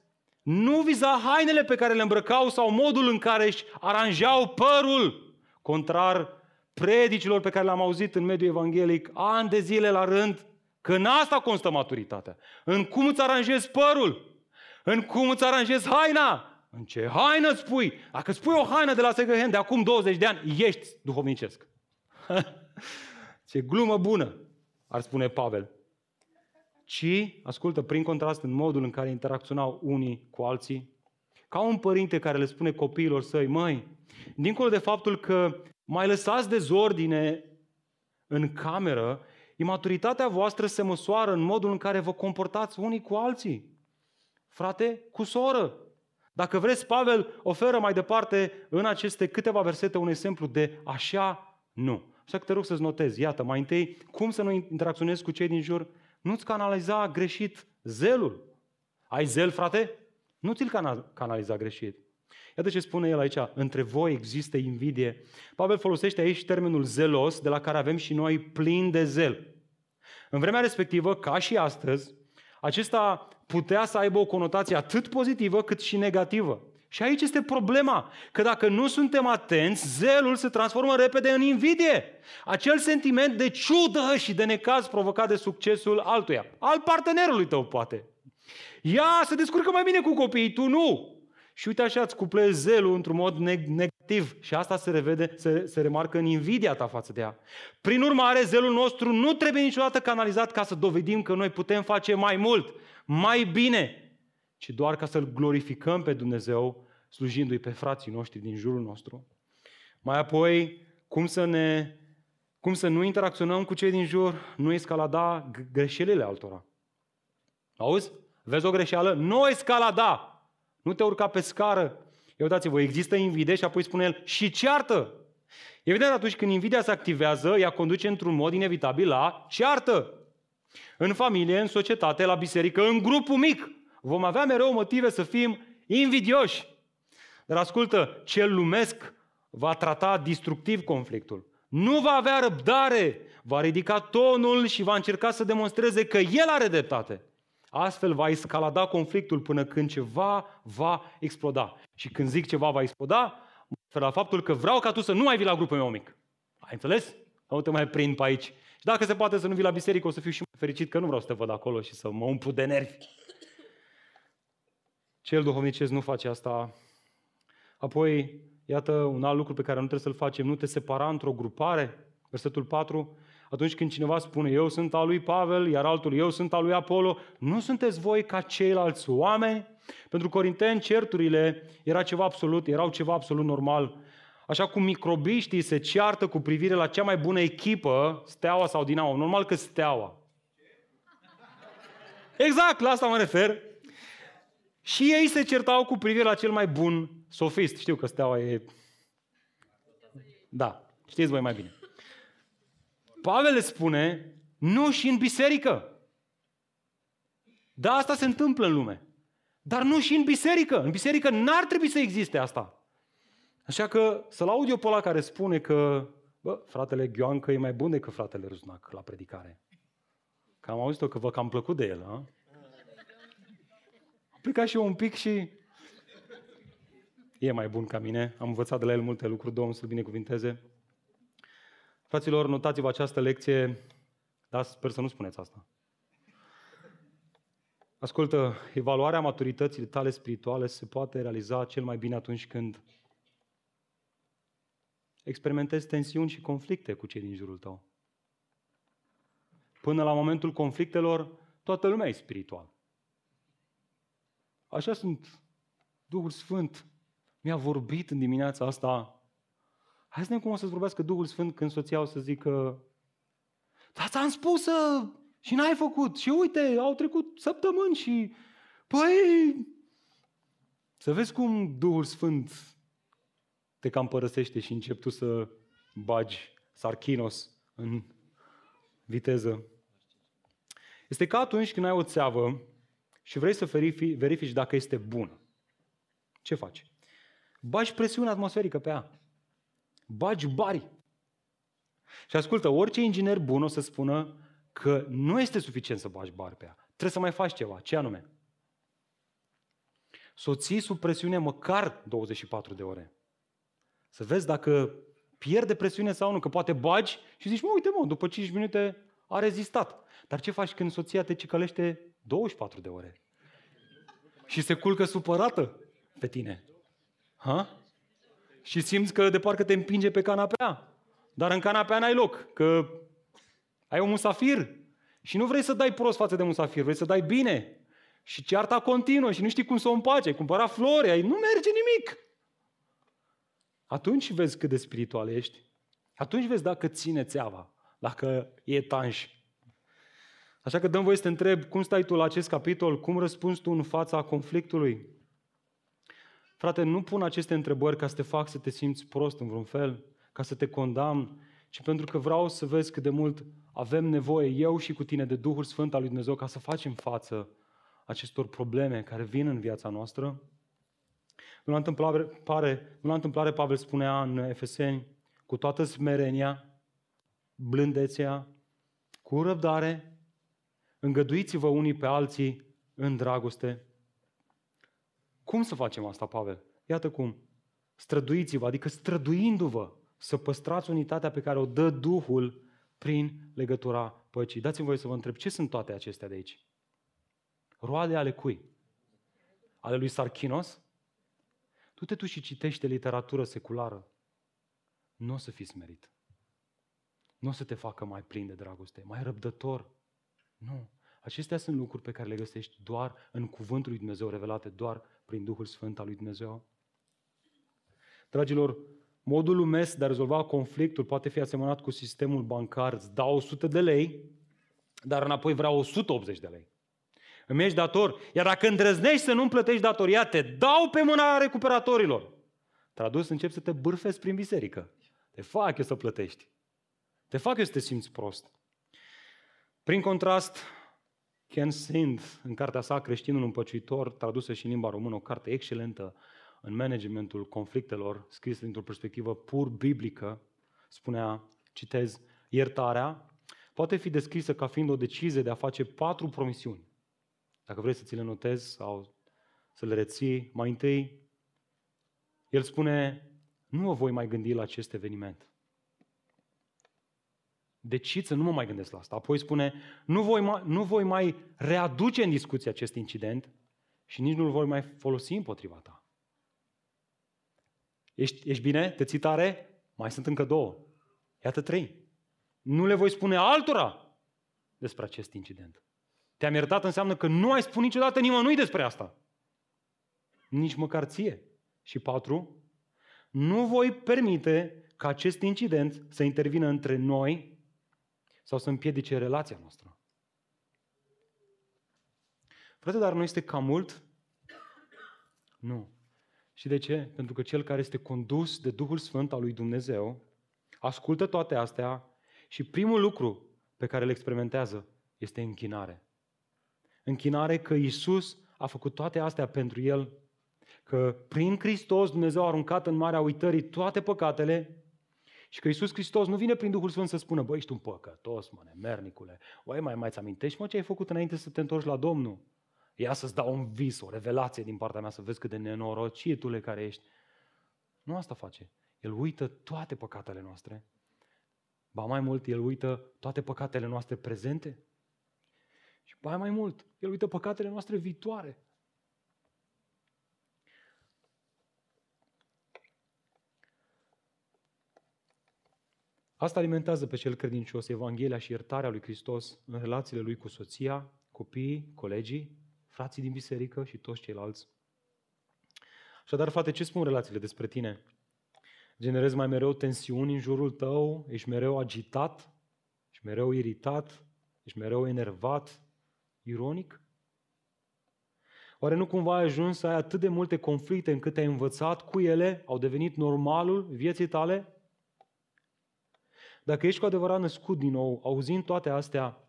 Speaker 2: nu viza hainele pe care le îmbrăcau sau modul în care își aranjau părul, contrar predicilor pe care le-am auzit în mediul evanghelic ani de zile la rând, că în asta constă maturitatea. În cum îți aranjezi părul, în cum îți aranjezi haina, în ce haină îți pui. Dacă îți pui o haină de la second hand de acum 20 de ani, ești duhovnicesc. ce glumă bună, ar spune Pavel ci, ascultă, prin contrast în modul în care interacționau unii cu alții, ca un părinte care le spune copiilor săi, măi, dincolo de faptul că mai lăsați dezordine în cameră, imaturitatea voastră se măsoară în modul în care vă comportați unii cu alții. Frate, cu soră. Dacă vreți, Pavel oferă mai departe în aceste câteva versete un exemplu de așa nu. Așa că te rog să-ți notezi. Iată, mai întâi, cum să nu interacționezi cu cei din jur? Nu-ți canaliza greșit zelul. Ai zel, frate? Nu ți-l canaliza greșit. Iată ce spune el aici. Între voi există invidie. Pavel folosește aici termenul zelos, de la care avem și noi plin de zel. În vremea respectivă, ca și astăzi, acesta putea să aibă o conotație atât pozitivă cât și negativă. Și aici este problema, că dacă nu suntem atenți, zelul se transformă repede în invidie. Acel sentiment de ciudă și de necaz provocat de succesul altuia, al partenerului tău poate. Ea se descurcă mai bine cu copiii, tu nu. Și uite așa, îți cuplezi zelul într-un mod negativ și asta se, revede, se, se remarcă în invidia ta față de ea. Prin urmare, zelul nostru nu trebuie niciodată canalizat ca să dovedim că noi putem face mai mult, mai bine, ci doar ca să-L glorificăm pe Dumnezeu, slujindu-i pe frații noștri din jurul nostru. Mai apoi, cum să, ne, cum să nu interacționăm cu cei din jur, nu escalada greșelile altora. Auzi? Vezi o greșeală? Nu escalada! Nu te urca pe scară. Eu uitați-vă, există invidie și apoi spune el și ceartă. Evident, atunci când invidia se activează, ea conduce într-un mod inevitabil la ceartă. În familie, în societate, la biserică, în grupul mic, vom avea mereu motive să fim invidioși. Dar ascultă, cel lumesc va trata destructiv conflictul. Nu va avea răbdare, va ridica tonul și va încerca să demonstreze că el are dreptate. Astfel va escalada conflictul până când ceva va exploda. Și când zic ceva va exploda, mă la faptul că vreau ca tu să nu mai vii la grupul meu mic. Ai înțeles? Nu te mai prind pe aici. Și dacă se poate să nu vii la biserică, o să fiu și mai fericit că nu vreau să te văd acolo și să mă umplu de nervi. Cel duhovnicesc nu face asta. Apoi, iată un alt lucru pe care nu trebuie să-l facem, nu te separa într-o grupare. Versetul 4, atunci când cineva spune eu sunt al lui Pavel, iar altul eu sunt al lui Apollo, nu sunteți voi ca ceilalți oameni? Pentru Corinteni certurile era ceva absolut, erau ceva absolut normal. Așa cum microbiștii se ceartă cu privire la cea mai bună echipă, Steaua sau Dinamo. Normal că Steaua. Exact, la asta mă refer. Și ei se certau cu privire la cel mai bun sofist. Știu că Steaua e... Da, știți voi mai bine. Pavel spune, nu și în biserică. Da, asta se întâmplă în lume. Dar nu și în biserică. În biserică n-ar trebui să existe asta. Așa că să-l aud eu pe ăla care spune că bă, fratele Gheoancă e mai bun decât fratele Ruznac la predicare. Că am auzit-o că vă cam plăcut de el, a? Am plecat și eu un pic și e mai bun ca mine. Am învățat de la el multe lucruri, Domnul să-l binecuvinteze. Fraților, notați-vă această lecție, dar sper să nu spuneți asta. Ascultă, evaluarea maturității tale spirituale se poate realiza cel mai bine atunci când experimentezi tensiuni și conflicte cu cei din jurul tău. Până la momentul conflictelor, toată lumea e spiritual. Așa sunt. Duhul Sfânt mi-a vorbit în dimineața asta Hai să vedem cum o să-ți vorbească Duhul Sfânt când soția o să zică Dar ți-am spus să... și n-ai făcut. Și uite, au trecut săptămâni și... Păi... Să vezi cum Duhul Sfânt te cam părăsește și începi tu să bagi sarchinos în viteză. Este ca atunci când ai o țeavă și vrei să verifici dacă este bună. Ce faci? Bagi presiune atmosferică pe ea bagi bari. Și ascultă, orice inginer bun o să spună că nu este suficient să bagi bari pe ea. Trebuie să mai faci ceva. Ce anume? Soții sub presiune măcar 24 de ore. Să vezi dacă pierde presiune sau nu, că poate bagi și zici, mă, uite mă, după 5 minute a rezistat. Dar ce faci când soția te cicălește 24 de ore? Și se culcă supărată pe tine. Ha? Și simți că de parcă te împinge pe canapea. Dar în canapea n-ai loc, că ai un musafir și nu vrei să dai prost față de musafir, vrei să dai bine. Și cearta continuă și nu știi cum să o împace, ai cumpărat flori, ai... nu merge nimic. Atunci vezi cât de spiritual ești. Atunci vezi dacă ține țeava, dacă e tanș. Așa că dăm voie să te întreb, cum stai tu la acest capitol? Cum răspunzi tu în fața conflictului? Frate, nu pun aceste întrebări ca să te fac să te simți prost în vreun fel, ca să te condamn, ci pentru că vreau să vezi cât de mult avem nevoie, eu și cu tine, de Duhul Sfânt al lui Dumnezeu ca să facem față acestor probleme care vin în viața noastră. Nu la întâmplare, pare, nu la întâmplare Pavel spunea în Efeseni, cu toată smerenia, blândețea, cu răbdare, îngăduiți-vă unii pe alții în dragoste, cum să facem asta, Pavel? Iată cum. Străduiți-vă, adică străduindu-vă să păstrați unitatea pe care o dă Duhul prin legătura păcii. Dați-mi voie să vă întreb, ce sunt toate acestea de aici? Roade ale cui? Ale lui Sarchinos? Tu te tu și citește literatură seculară. Nu o să fii smerit. Nu o să te facă mai plin de dragoste, mai răbdător. Nu. Acestea sunt lucruri pe care le găsești doar în Cuvântul lui Dumnezeu, revelate doar prin Duhul Sfânt al lui Dumnezeu. Dragilor, modul lumesc de a rezolva conflictul poate fi asemănat cu sistemul bancar. Îți dau 100 de lei, dar înapoi vreau 180 de lei. Îmi ești dator, iar dacă îndrăznești să nu-mi plătești datoria, te dau pe mâna recuperatorilor. Tradus, încep să te bârfezi prin biserică. Te fac eu să plătești. Te fac eu să te simți prost. Prin contrast, Ken Sind, în cartea sa Creștinul împăciuitor, tradusă și în limba română, o carte excelentă în managementul conflictelor, scrisă dintr-o perspectivă pur biblică, spunea, citez, iertarea poate fi descrisă ca fiind o decizie de a face patru promisiuni. Dacă vrei să ți le notezi sau să le reții, mai întâi, el spune, nu mă voi mai gândi la acest eveniment. Decid să nu mă mai gândesc la asta. Apoi spune, nu voi mai, nu voi mai readuce în discuție acest incident și nici nu-l voi mai folosi împotriva ta. Ești, ești bine? Te ții tare? Mai sunt încă două. Iată trei. Nu le voi spune altora despre acest incident. Te-am iertat înseamnă că nu ai spus niciodată nimănui despre asta. Nici măcar ție. Și patru, nu voi permite ca acest incident să intervină între noi sau să împiedice relația noastră. Frate, dar nu este cam mult? Nu. Și de ce? Pentru că cel care este condus de Duhul Sfânt al lui Dumnezeu ascultă toate astea și primul lucru pe care îl experimentează este închinare. Închinare că Isus a făcut toate astea pentru el, că prin Hristos Dumnezeu a aruncat în marea uitării toate păcatele și că Isus Hristos nu vine prin Duhul Sfânt să spună, băi, ești un păcătos, mă, nemernicule, oai, mai mai-ți amintești, mă, ce ai făcut înainte să te întorci la Domnul? Ia să-ți dau un vis, o revelație din partea mea, să vezi cât de nenorocitule care ești. Nu asta face. El uită toate păcatele noastre. Ba mai mult, El uită toate păcatele noastre prezente. Și ba mai mult, El uită păcatele noastre viitoare. Asta alimentează pe cel credincios Evanghelia și iertarea lui Hristos în relațiile lui cu soția, copiii, colegii, frații din biserică și toți ceilalți. Așadar, frate, ce spun relațiile despre tine? Generezi mai mereu tensiuni în jurul tău? Ești mereu agitat? Ești mereu iritat? Ești mereu enervat? Ironic? Oare nu cumva ai ajuns să ai atât de multe conflicte încât ai învățat cu ele, au devenit normalul vieții tale? Dacă ești cu adevărat născut din nou, auzind toate astea,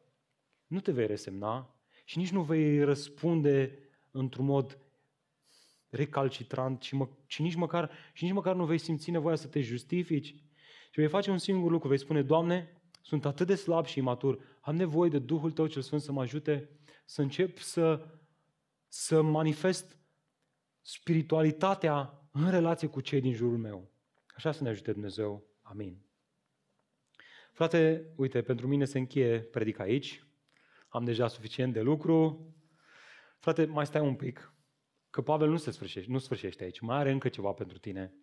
Speaker 2: nu te vei resemna și nici nu vei răspunde într-un mod recalcitrant și, mă, și, nici măcar, și nici măcar nu vei simți nevoia să te justifici. Și vei face un singur lucru, vei spune, Doamne, sunt atât de slab și imatur, am nevoie de Duhul Tău cel Sfânt să mă ajute să încep să, să manifest spiritualitatea în relație cu cei din jurul meu. Așa să ne ajute Dumnezeu. Amin. Frate, uite, pentru mine se încheie predica aici. Am deja suficient de lucru. Frate, mai stai un pic, că Pavel nu se sfârșește, nu sfârșește aici, mai are încă ceva pentru tine.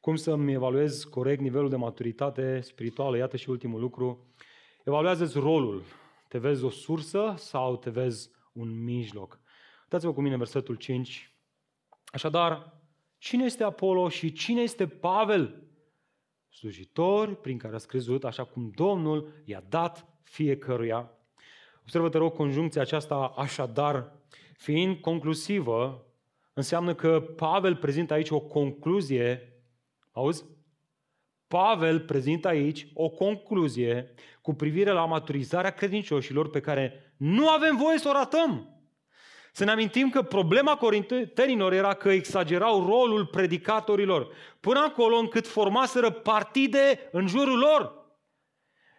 Speaker 2: Cum să-mi evaluez corect nivelul de maturitate spirituală? Iată și ultimul lucru. Evaluează-ți rolul. Te vezi o sursă sau te vezi un mijloc? Dați-vă cu mine versetul 5. Așadar, cine este Apollo și cine este Pavel? Slujitori prin care ați crezut, așa cum Domnul i-a dat fiecăruia. Observă, te rog, conjuncția aceasta așadar, fiind conclusivă, înseamnă că Pavel prezintă aici o concluzie, auzi? Pavel prezintă aici o concluzie cu privire la maturizarea credincioșilor pe care nu avem voie să o ratăm. Să ne amintim că problema corintenilor era că exagerau rolul predicatorilor, până acolo încât formaseră partide în jurul lor.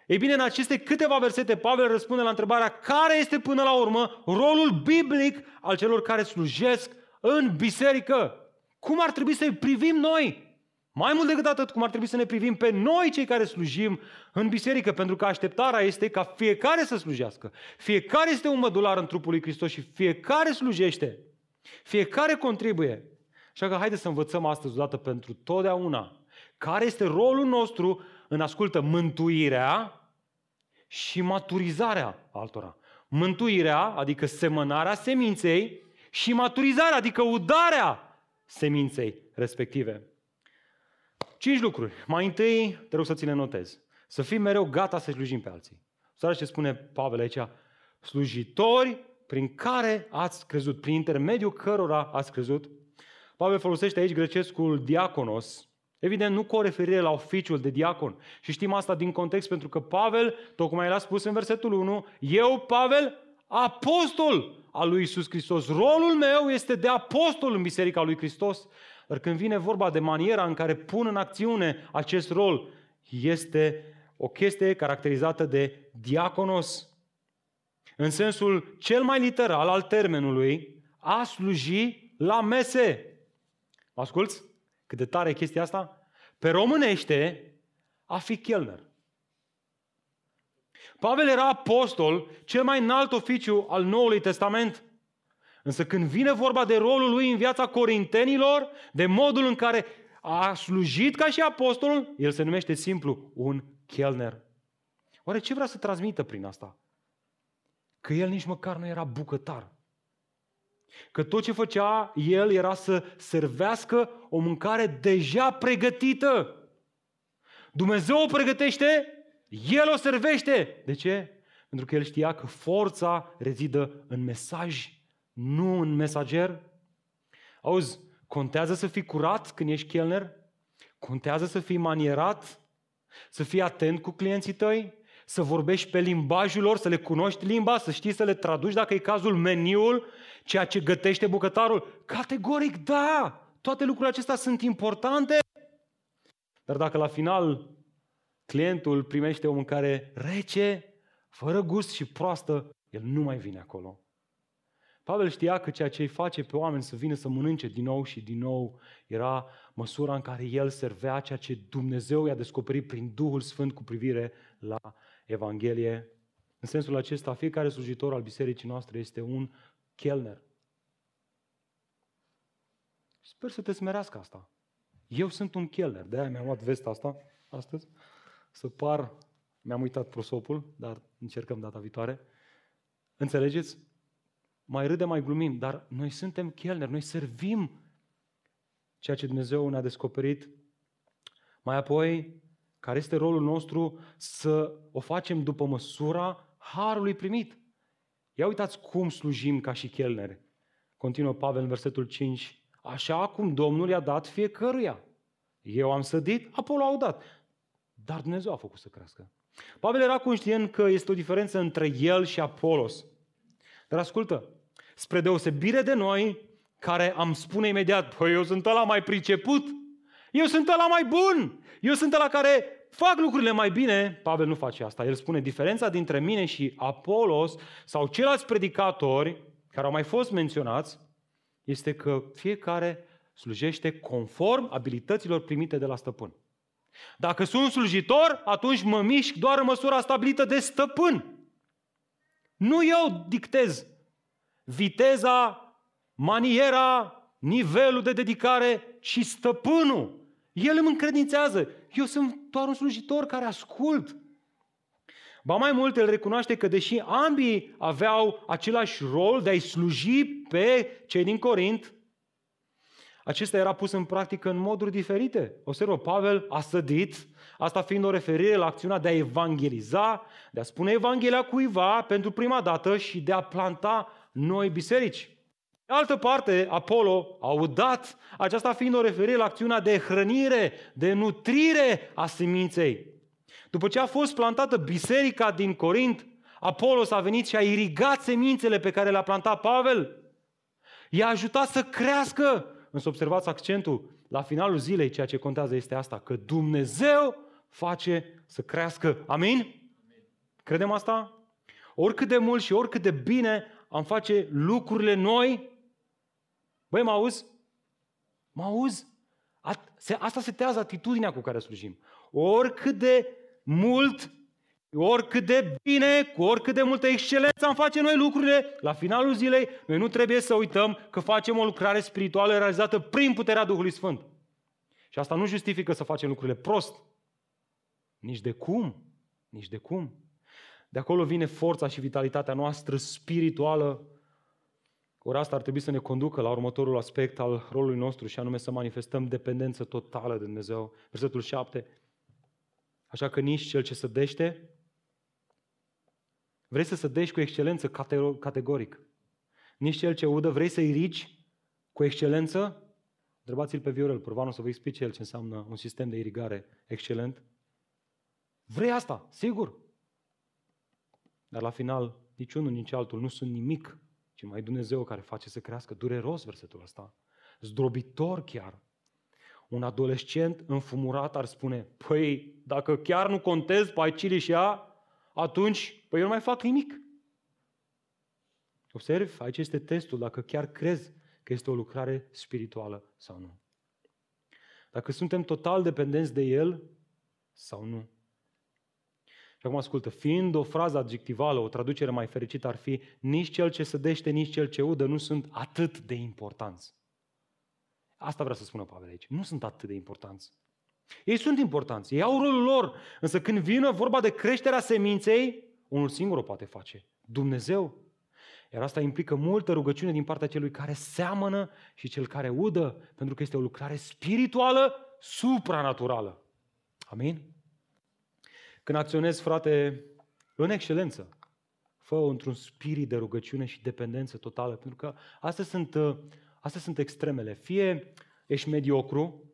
Speaker 2: Ei bine, în aceste câteva versete, Pavel răspunde la întrebarea care este până la urmă rolul biblic al celor care slujesc în biserică. Cum ar trebui să-i privim noi? Mai mult decât atât, cum ar trebui să ne privim pe noi cei care slujim în biserică, pentru că așteptarea este ca fiecare să slujească. Fiecare este un mădular în trupul lui Hristos și fiecare slujește. Fiecare contribuie. Așa că haideți să învățăm astăzi odată pentru totdeauna care este rolul nostru în, ascultă, mântuirea și maturizarea altora. Mântuirea, adică semănarea seminței și maturizarea, adică udarea seminței respective. Cinci lucruri. Mai întâi, te rog să ți le notezi. Să fii mereu gata să slujim pe alții. Să ce spune Pavel aici. Slujitori prin care ați crezut, prin intermediul cărora ați crezut. Pavel folosește aici grecescul diaconos, Evident, nu cu o referire la oficiul de diacon. Și știm asta din context pentru că Pavel, tocmai l-a spus în versetul 1, eu, Pavel, apostol al lui Isus Hristos. Rolul meu este de apostol în Biserica lui Hristos. Dar când vine vorba de maniera în care pun în acțiune acest rol, este o chestie caracterizată de diaconos. În sensul cel mai literal al termenului, a sluji la mese. Asculți? Cât de tare e chestia asta? Pe românește, a fi chelner. Pavel era apostol, cel mai înalt oficiu al Noului Testament. Însă când vine vorba de rolul lui în viața corintenilor, de modul în care a slujit ca și apostol, el se numește simplu un chelner. Oare ce vrea să transmită prin asta? Că el nici măcar nu era bucătar. Că tot ce făcea el era să servească o mâncare deja pregătită. Dumnezeu o pregătește, el o servește. De ce? Pentru că el știa că forța rezidă în mesaj, nu în mesager. Auzi, contează să fii curat când ești chelner? Contează să fii manierat? Să fii atent cu clienții tăi? Să vorbești pe limbajul lor, să le cunoști limba, să știi să le traduci dacă e cazul meniul, ceea ce gătește bucătarul? Categoric da! Toate lucrurile acestea sunt importante. Dar dacă la final clientul primește o mâncare rece, fără gust și proastă, el nu mai vine acolo. Pavel știa că ceea ce îi face pe oameni să vină să mănânce din nou și din nou era măsura în care el servea ceea ce Dumnezeu i-a descoperit prin Duhul Sfânt cu privire la Evanghelie. În sensul acesta, fiecare slujitor al bisericii noastre este un chelner. Sper să te smerească asta. Eu sunt un chelner, de-aia mi-am luat vesta asta astăzi, să par, mi-am uitat prosopul, dar încercăm data viitoare. Înțelegeți? Mai râde, mai glumim, dar noi suntem chelner, noi servim ceea ce Dumnezeu ne-a descoperit. Mai apoi, care este rolul nostru să o facem după măsura harului primit. Ia uitați cum slujim ca și chelneri. Continuă Pavel în versetul 5. Așa cum Domnul i-a dat fiecăruia. Eu am sădit, Apolo au dat. Dar Dumnezeu a făcut să crească. Pavel era conștient că este o diferență între el și Apolos. Dar ascultă, spre deosebire de noi, care am spune imediat, păi eu sunt ăla mai priceput, eu sunt ăla mai bun, eu sunt ăla care fac lucrurile mai bine, Pavel nu face asta. El spune diferența dintre mine și Apolos sau ceilalți predicatori care au mai fost menționați este că fiecare slujește conform abilităților primite de la stăpân. Dacă sunt slujitor, atunci mă mișc doar în măsura stabilită de stăpân. Nu eu dictez viteza, maniera, nivelul de dedicare, ci stăpânul. El îmi încredințează. Eu sunt doar un slujitor care ascult. Ba mai mult, el recunoaște că deși ambii aveau același rol de a-i sluji pe cei din Corint, acesta era pus în practică în moduri diferite. Observă, Pavel a sădit, asta fiind o referire la acțiunea de a evangeliza, de a spune Evanghelia cuiva pentru prima dată și de a planta noi biserici. De altă parte, Apollo a udat, aceasta fiind o referire la acțiunea de hrănire, de nutrire a seminței. După ce a fost plantată biserica din Corint, Apolos a venit și a irigat semințele pe care le-a plantat Pavel. I-a ajutat să crească. Însă observați accentul. La finalul zilei ceea ce contează este asta, că Dumnezeu face să crească. Amin? Amin. Credem asta? Oricât de mult și oricât de bine am face lucrurile noi, băi, mă auzi? Mă auzi? Se, asta setează atitudinea cu care slujim. Oricât de mult, oricât de bine, cu oricât de multă excelență am face noi lucrurile, la finalul zilei, noi nu trebuie să uităm că facem o lucrare spirituală realizată prin puterea Duhului Sfânt. Și asta nu justifică să facem lucrurile prost. Nici de cum. Nici de cum. De acolo vine forța și vitalitatea noastră spirituală. Ori asta ar trebui să ne conducă la următorul aspect al rolului nostru și anume să manifestăm dependență totală de Dumnezeu. Versetul 7. Așa că nici cel ce sădește, vrei să sădești cu excelență categoric. Nici cel ce udă, vrei să-i rici cu excelență? Întrebați-l pe Viorel Purvanu să vă explice el ce înseamnă un sistem de irigare excelent. Vrei asta, sigur. Dar la final, nici unul, nici altul nu sunt nimic, ci mai Dumnezeu care face să crească. Dureros versetul ăsta. Zdrobitor chiar. Un adolescent înfumurat ar spune, păi, dacă chiar nu contez pe aici și ea, atunci, păi eu nu mai fac nimic. Observi, aici este testul, dacă chiar crezi că este o lucrare spirituală sau nu. Dacă suntem total dependenți de El sau nu. Și acum ascultă, fiind o frază adjectivală, o traducere mai fericită ar fi nici cel ce sădește, nici cel ce udă nu sunt atât de importanți. Asta vrea să spună Pavel aici. Nu sunt atât de importanți. Ei sunt importanți, ei au rolul lor, însă când vine vorba de creșterea seminței, unul singur o poate face. Dumnezeu. Iar asta implică multă rugăciune din partea celui care seamănă și cel care udă, pentru că este o lucrare spirituală supranaturală. Amin? Când acționezi, frate, în excelență, fă într-un spirit de rugăciune și dependență totală, pentru că astea sunt, uh, astea sunt extremele. Fie ești mediocru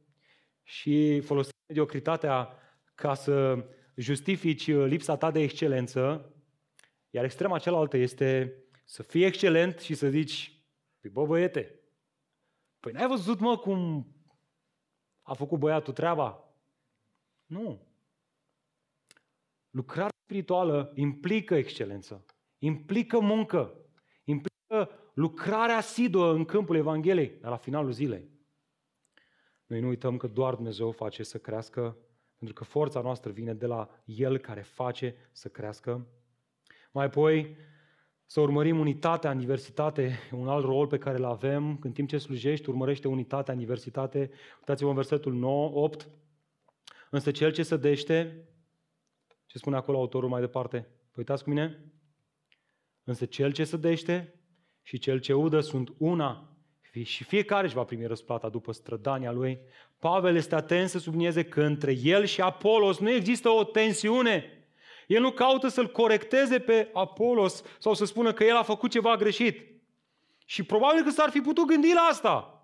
Speaker 2: și folosești mediocritatea ca să justifici uh, lipsa ta de excelență, iar extrema cealaltă este să fii excelent și să zici, păi bă băiete, păi n-ai văzut mă cum a făcut băiatul treaba? Nu. Lucrarea spirituală implică excelență, implică muncă, implică lucrarea asiduă în câmpul Evangheliei, dar la finalul zilei. Noi nu uităm că doar Dumnezeu face să crească, pentru că forța noastră vine de la El care face să crească. Mai apoi, să urmărim unitatea în diversitate, un alt rol pe care îl avem. În timp ce slujești, urmărește unitatea în diversitate. Uitați-vă în versetul 9, 8. Însă cel ce sădește ce spune acolo autorul mai departe? Păi uitați cu mine. Însă cel ce sădește și cel ce udă sunt una și fiecare își va primi răsplata după strădania lui. Pavel este atent să sublinieze că între el și Apolos nu există o tensiune. El nu caută să-l corecteze pe Apolos sau să spună că el a făcut ceva greșit. Și probabil că s-ar fi putut gândi la asta.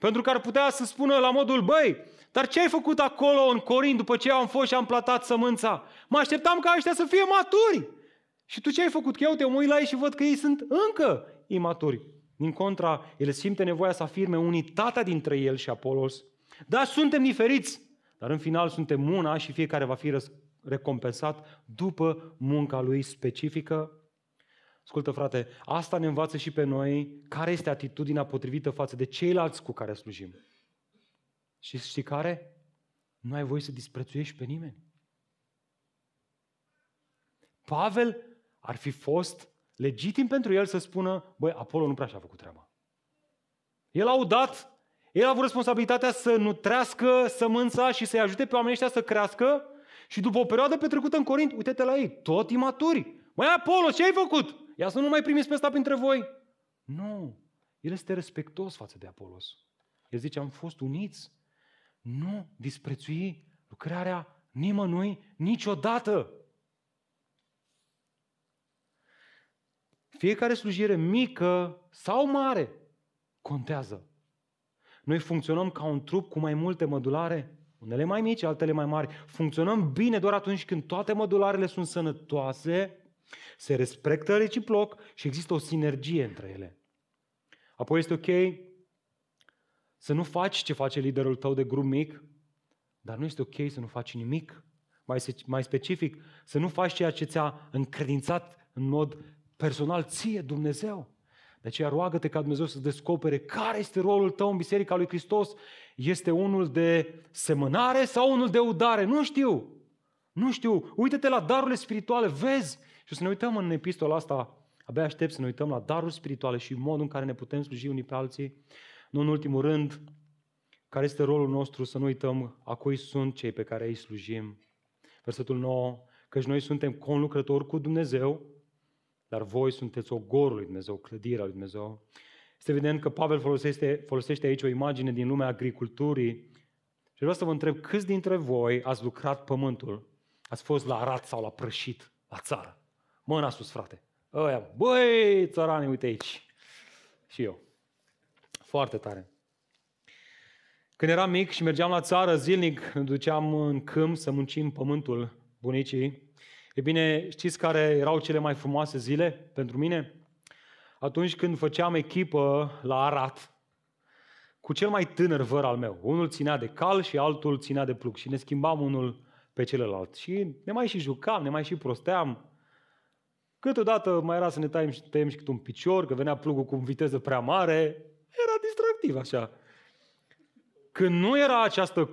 Speaker 2: Pentru că ar putea să spună la modul, băi, dar ce ai făcut acolo în Corint după ce am fost și am platat sămânța? Mă așteptam ca ăștia să fie maturi. Și tu ce ai făcut? Că eu te mă la ei și văd că ei sunt încă imaturi. Din contra, el simte nevoia să afirme unitatea dintre el și Apolos. Da, suntem diferiți, dar în final suntem una și fiecare va fi recompensat după munca lui specifică. Ascultă, frate, asta ne învață și pe noi care este atitudinea potrivită față de ceilalți cu care slujim. Și știi care? Nu ai voie să disprețuiești pe nimeni. Pavel ar fi fost legitim pentru el să spună, băi, Apollo nu prea și-a făcut treaba. El a udat, el a avut responsabilitatea să nutrească sămânța și să-i ajute pe oamenii ăștia să crească și după o perioadă petrecută în Corint, uite-te la ei, tot imaturi. Măi, Apollo, ce ai făcut? Ia să nu mai primiți pe asta printre voi. Nu. El este respectos față de Apolos. El zice, am fost uniți nu disprețui lucrarea nimănui niciodată. Fiecare slujire mică sau mare contează. Noi funcționăm ca un trup cu mai multe mădulare, unele mai mici, altele mai mari. Funcționăm bine doar atunci când toate mădularele sunt sănătoase, se respectă reciproc și există o sinergie între ele. Apoi este ok să nu faci ce face liderul tău de grup mic, dar nu este ok să nu faci nimic. Mai, mai specific, să nu faci ceea ce ți-a încredințat în mod personal ție Dumnezeu. De aceea roagă-te ca Dumnezeu să descopere care este rolul tău în Biserica lui Hristos. Este unul de semănare sau unul de udare? Nu știu. Nu știu. Uită-te la darurile spirituale, vezi. Și o să ne uităm în epistola asta, abia aștept să ne uităm la daruri spirituale și modul în care ne putem sluji unii pe alții. Nu în ultimul rând, care este rolul nostru, să nu uităm a cui sunt cei pe care îi slujim. Versetul 9, căci noi suntem conlucrători cu Dumnezeu, dar voi sunteți ogorul lui Dumnezeu, clădirea lui Dumnezeu. Este evident că Pavel folosește, folosește aici o imagine din lumea agriculturii și vreau să vă întreb câți dintre voi ați lucrat pământul, ați fost la arat sau la prășit, la țară. Mâna sus, frate. Ăia, băi, țărani, uite aici. Și eu. Foarte tare. Când eram mic și mergeam la țară zilnic, duceam în câmp să muncim pământul bunicii. E bine, știți care erau cele mai frumoase zile pentru mine? Atunci când făceam echipă la Arat, cu cel mai tânăr văr al meu. Unul ținea de cal și altul ținea de plug și ne schimbam unul pe celălalt. Și ne mai și jucam, ne mai și prosteam. Câteodată mai era să ne tăiem, tăiem și cât un picior, că venea plugul cu viteză prea mare. Era distractiv așa. Când nu era această,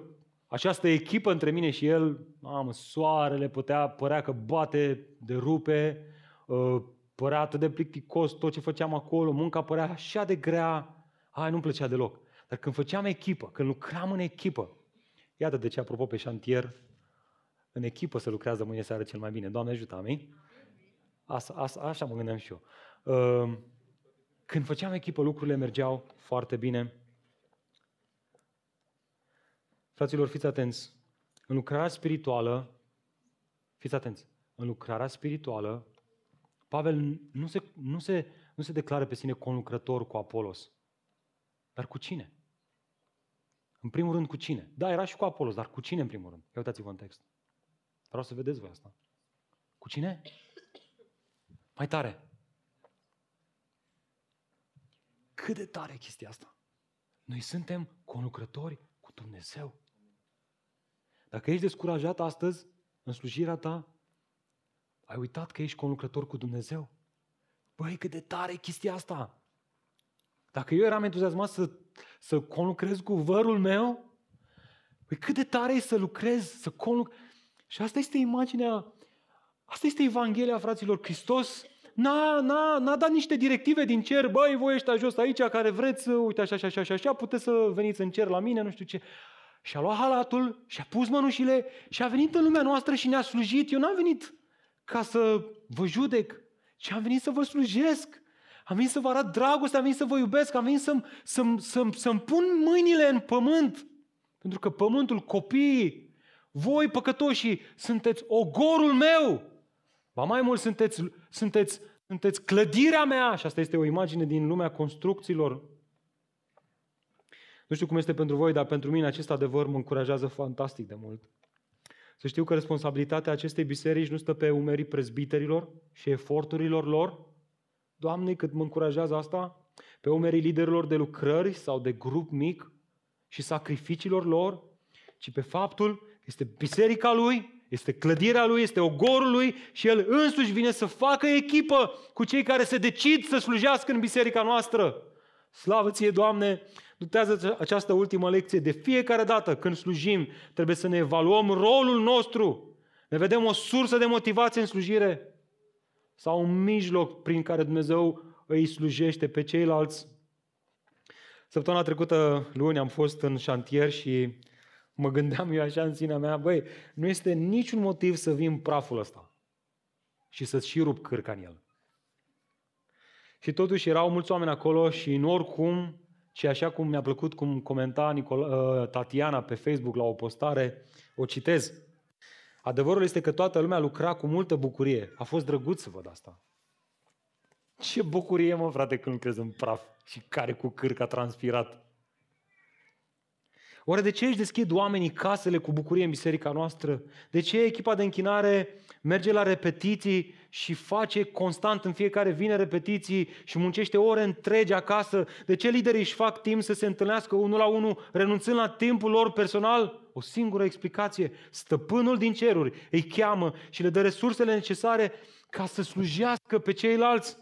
Speaker 2: această echipă între mine și el, mamă, soarele putea, părea că bate de rupe, uh, părea atât de plicticos tot ce făceam acolo, munca părea așa de grea, hai, nu-mi plăcea deloc. Dar când făceam echipă, când lucram în echipă, iată de ce, apropo, pe șantier, în echipă se lucrează mâine seară cel mai bine. Doamne ajută, amin? Asta, asta, așa mă gândeam și eu. Uh, când făceam echipă, lucrurile mergeau foarte bine. Fraților, fiți atenți. În lucrarea spirituală, fiți atenți, în lucrarea spirituală, Pavel nu se, nu se, nu se declară pe sine conlucrător cu Apolos. Dar cu cine? În primul rând cu cine? Da, era și cu Apolos, dar cu cine în primul rând? Ia uitați-vă în text. Vreau să vedeți voi asta. Cu cine? Mai tare. Cât de tare e chestia asta? Noi suntem conlucrători cu Dumnezeu. Dacă ești descurajat astăzi în slujirea ta, ai uitat că ești conlucrător cu Dumnezeu. Băi, cât de tare e chestia asta! Dacă eu eram entuziasmat să, să conlucrez cu vărul meu, băi, cât de tare e să lucrez, să conlucrez. Și asta este imaginea, asta este Evanghelia, fraților. Hristos n-a, n-a, n-a dat niște directive din cer, băi, voi ăștia jos aici care vreți, uite așa, așa, așa, așa, puteți să veniți în cer la mine, nu știu ce. Și a luat halatul și a pus mănușile și a venit în lumea noastră și ne-a slujit. Eu n-am venit ca să vă judec, ci am venit să vă slujesc. Am venit să vă arăt dragoste, am venit să vă iubesc, am venit să-mi, să-mi, să-mi, să-mi pun mâinile în pământ. Pentru că pământul, copiii, voi păcătoșii, sunteți ogorul meu. Ba mai mult, sunteți, sunteți, sunteți clădirea mea. Și asta este o imagine din lumea construcțiilor nu știu cum este pentru voi, dar pentru mine acest adevăr mă încurajează fantastic de mult. Să știu că responsabilitatea acestei biserici nu stă pe umerii prezbiterilor și eforturilor lor. Doamne, cât mă încurajează asta, pe umerii liderilor de lucrări sau de grup mic și sacrificiilor lor, ci pe faptul că este biserica lui, este clădirea lui, este ogorul lui și el însuși vine să facă echipă cu cei care se decid să slujească în biserica noastră. Slavă ție, Doamne! Dutează această ultimă lecție. De fiecare dată când slujim, trebuie să ne evaluăm rolul nostru. Ne vedem o sursă de motivație în slujire sau un mijloc prin care Dumnezeu îi slujește pe ceilalți. Săptămâna trecută, luni, am fost în șantier și mă gândeam eu așa în sinea mea, băi, nu este niciun motiv să vin praful ăsta și să-ți și rup cârca în el. Și totuși erau mulți oameni acolo și în oricum și așa cum mi-a plăcut cum comenta Nicola, uh, Tatiana pe Facebook la o postare, o citez. Adevărul este că toată lumea lucra cu multă bucurie. A fost drăguț să văd asta. Ce bucurie, mă, frate, când lucrezi în praf și care cu cârca transpirat. Oare de ce își deschid oamenii casele cu bucurie în biserica noastră? De ce echipa de închinare merge la repetiții și face constant în fiecare vine repetiții și muncește ore întregi acasă? De ce liderii își fac timp să se întâlnească unul la unul, renunțând la timpul lor personal? O singură explicație. Stăpânul din ceruri îi cheamă și le dă resursele necesare ca să slujească pe ceilalți.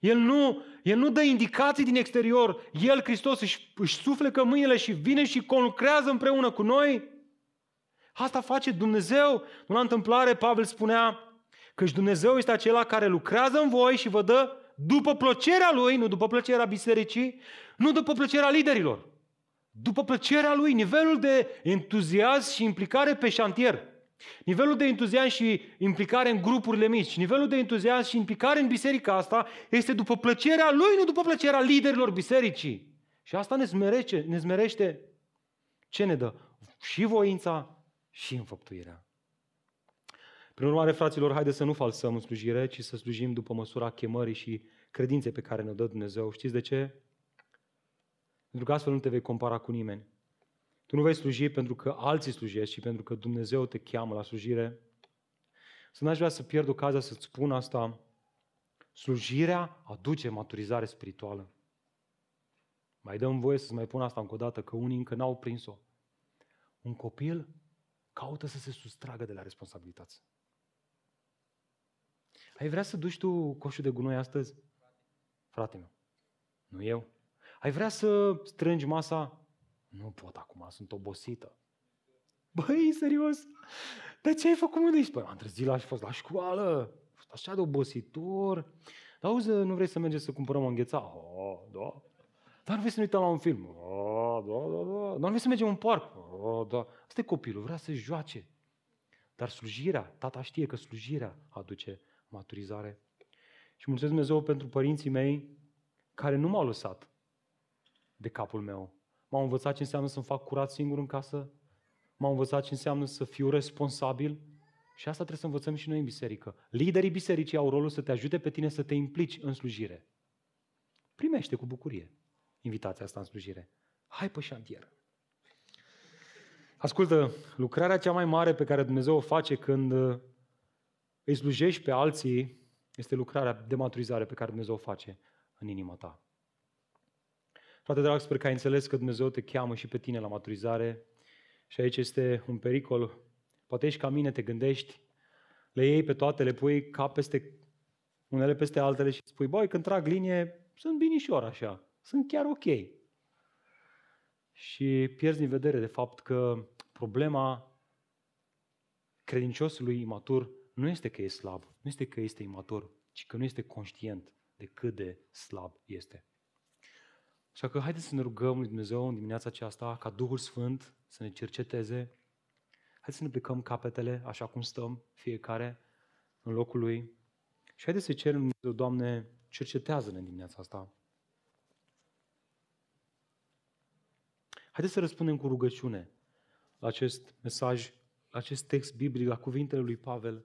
Speaker 2: El nu, El nu dă indicații din exterior. El, Hristos, își, își suflecă mâinile și vine și conlucrează împreună cu noi. Asta face Dumnezeu. Nu la întâmplare, Pavel spunea că Dumnezeu este acela care lucrează în voi și vă dă după plăcerea Lui, nu după plăcerea bisericii, nu după plăcerea liderilor, după plăcerea Lui, nivelul de entuziasm și implicare pe șantier, nivelul de entuziasm și implicare în grupurile mici, nivelul de entuziasm și implicare în biserica asta este după plăcerea Lui, nu după plăcerea liderilor bisericii. Și asta ne smerește, ne smerește ce ne dă? Și voința și înfăptuirea. Prin urmare, fraților, haideți să nu falsăm în slujire, ci să slujim după măsura chemării și credinței pe care ne dă Dumnezeu. Știți de ce? Pentru că astfel nu te vei compara cu nimeni. Tu nu vei sluji pentru că alții slujesc, ci pentru că Dumnezeu te cheamă la slujire. Să n-aș vrea să pierd ocazia să-ți spun asta. Slujirea aduce maturizare spirituală. Mai dăm voie să-ți mai pun asta încă o dată, că unii încă n-au prins-o. Un copil caută să se sustragă de la responsabilități. Ai vrea să duci tu coșul de gunoi astăzi? Frate meu, nu eu. Ai vrea să strângi masa? Nu pot acum, sunt obosită. Băi, serios? Dar ce ai făcut mă Păi, am trezit la și fost la școală. Fost așa de obositor. Dar auzi, nu vrei să mergem să cumpărăm o îngheța? Oh, da. Dar nu vrei să ne uităm la un film? Oh, da, da, da. Dar nu vrei să mergem în parc? Oh, da. Asta e copilul, vrea să joace. Dar slujirea, tata știe că slujirea aduce maturizare. Și mulțumesc Dumnezeu pentru părinții mei care nu m-au lăsat de capul meu. M-au învățat ce înseamnă să-mi fac curat singur în casă, m-au învățat ce înseamnă să fiu responsabil și asta trebuie să învățăm și noi în biserică. Liderii bisericii au rolul să te ajute pe tine să te implici în slujire. Primește cu bucurie invitația asta în slujire. Hai pe șantier. Ascultă, lucrarea cea mai mare pe care Dumnezeu o face când îi slujești pe alții, este lucrarea de maturizare pe care Dumnezeu o face în inima ta. Frate drag, sper că ai înțeles că Dumnezeu te cheamă și pe tine la maturizare și aici este un pericol. Poate ești ca mine, te gândești, le iei pe toate, le pui ca peste unele peste altele și spui, băi, când trag linie, sunt binișor așa, sunt chiar ok. Și pierzi din vedere de fapt că problema credinciosului imatur nu este că e slab, nu este că este imatur, ci că nu este conștient de cât de slab este. Așa că haideți să ne rugăm lui Dumnezeu în dimineața aceasta ca Duhul Sfânt să ne cerceteze. Haideți să ne plecăm capetele așa cum stăm fiecare în locul lui. Și haideți să cerem lui Dumnezeu, Doamne, cercetează-ne în dimineața asta. Haideți să răspundem cu rugăciune la acest mesaj, la acest text biblic, la cuvintele lui Pavel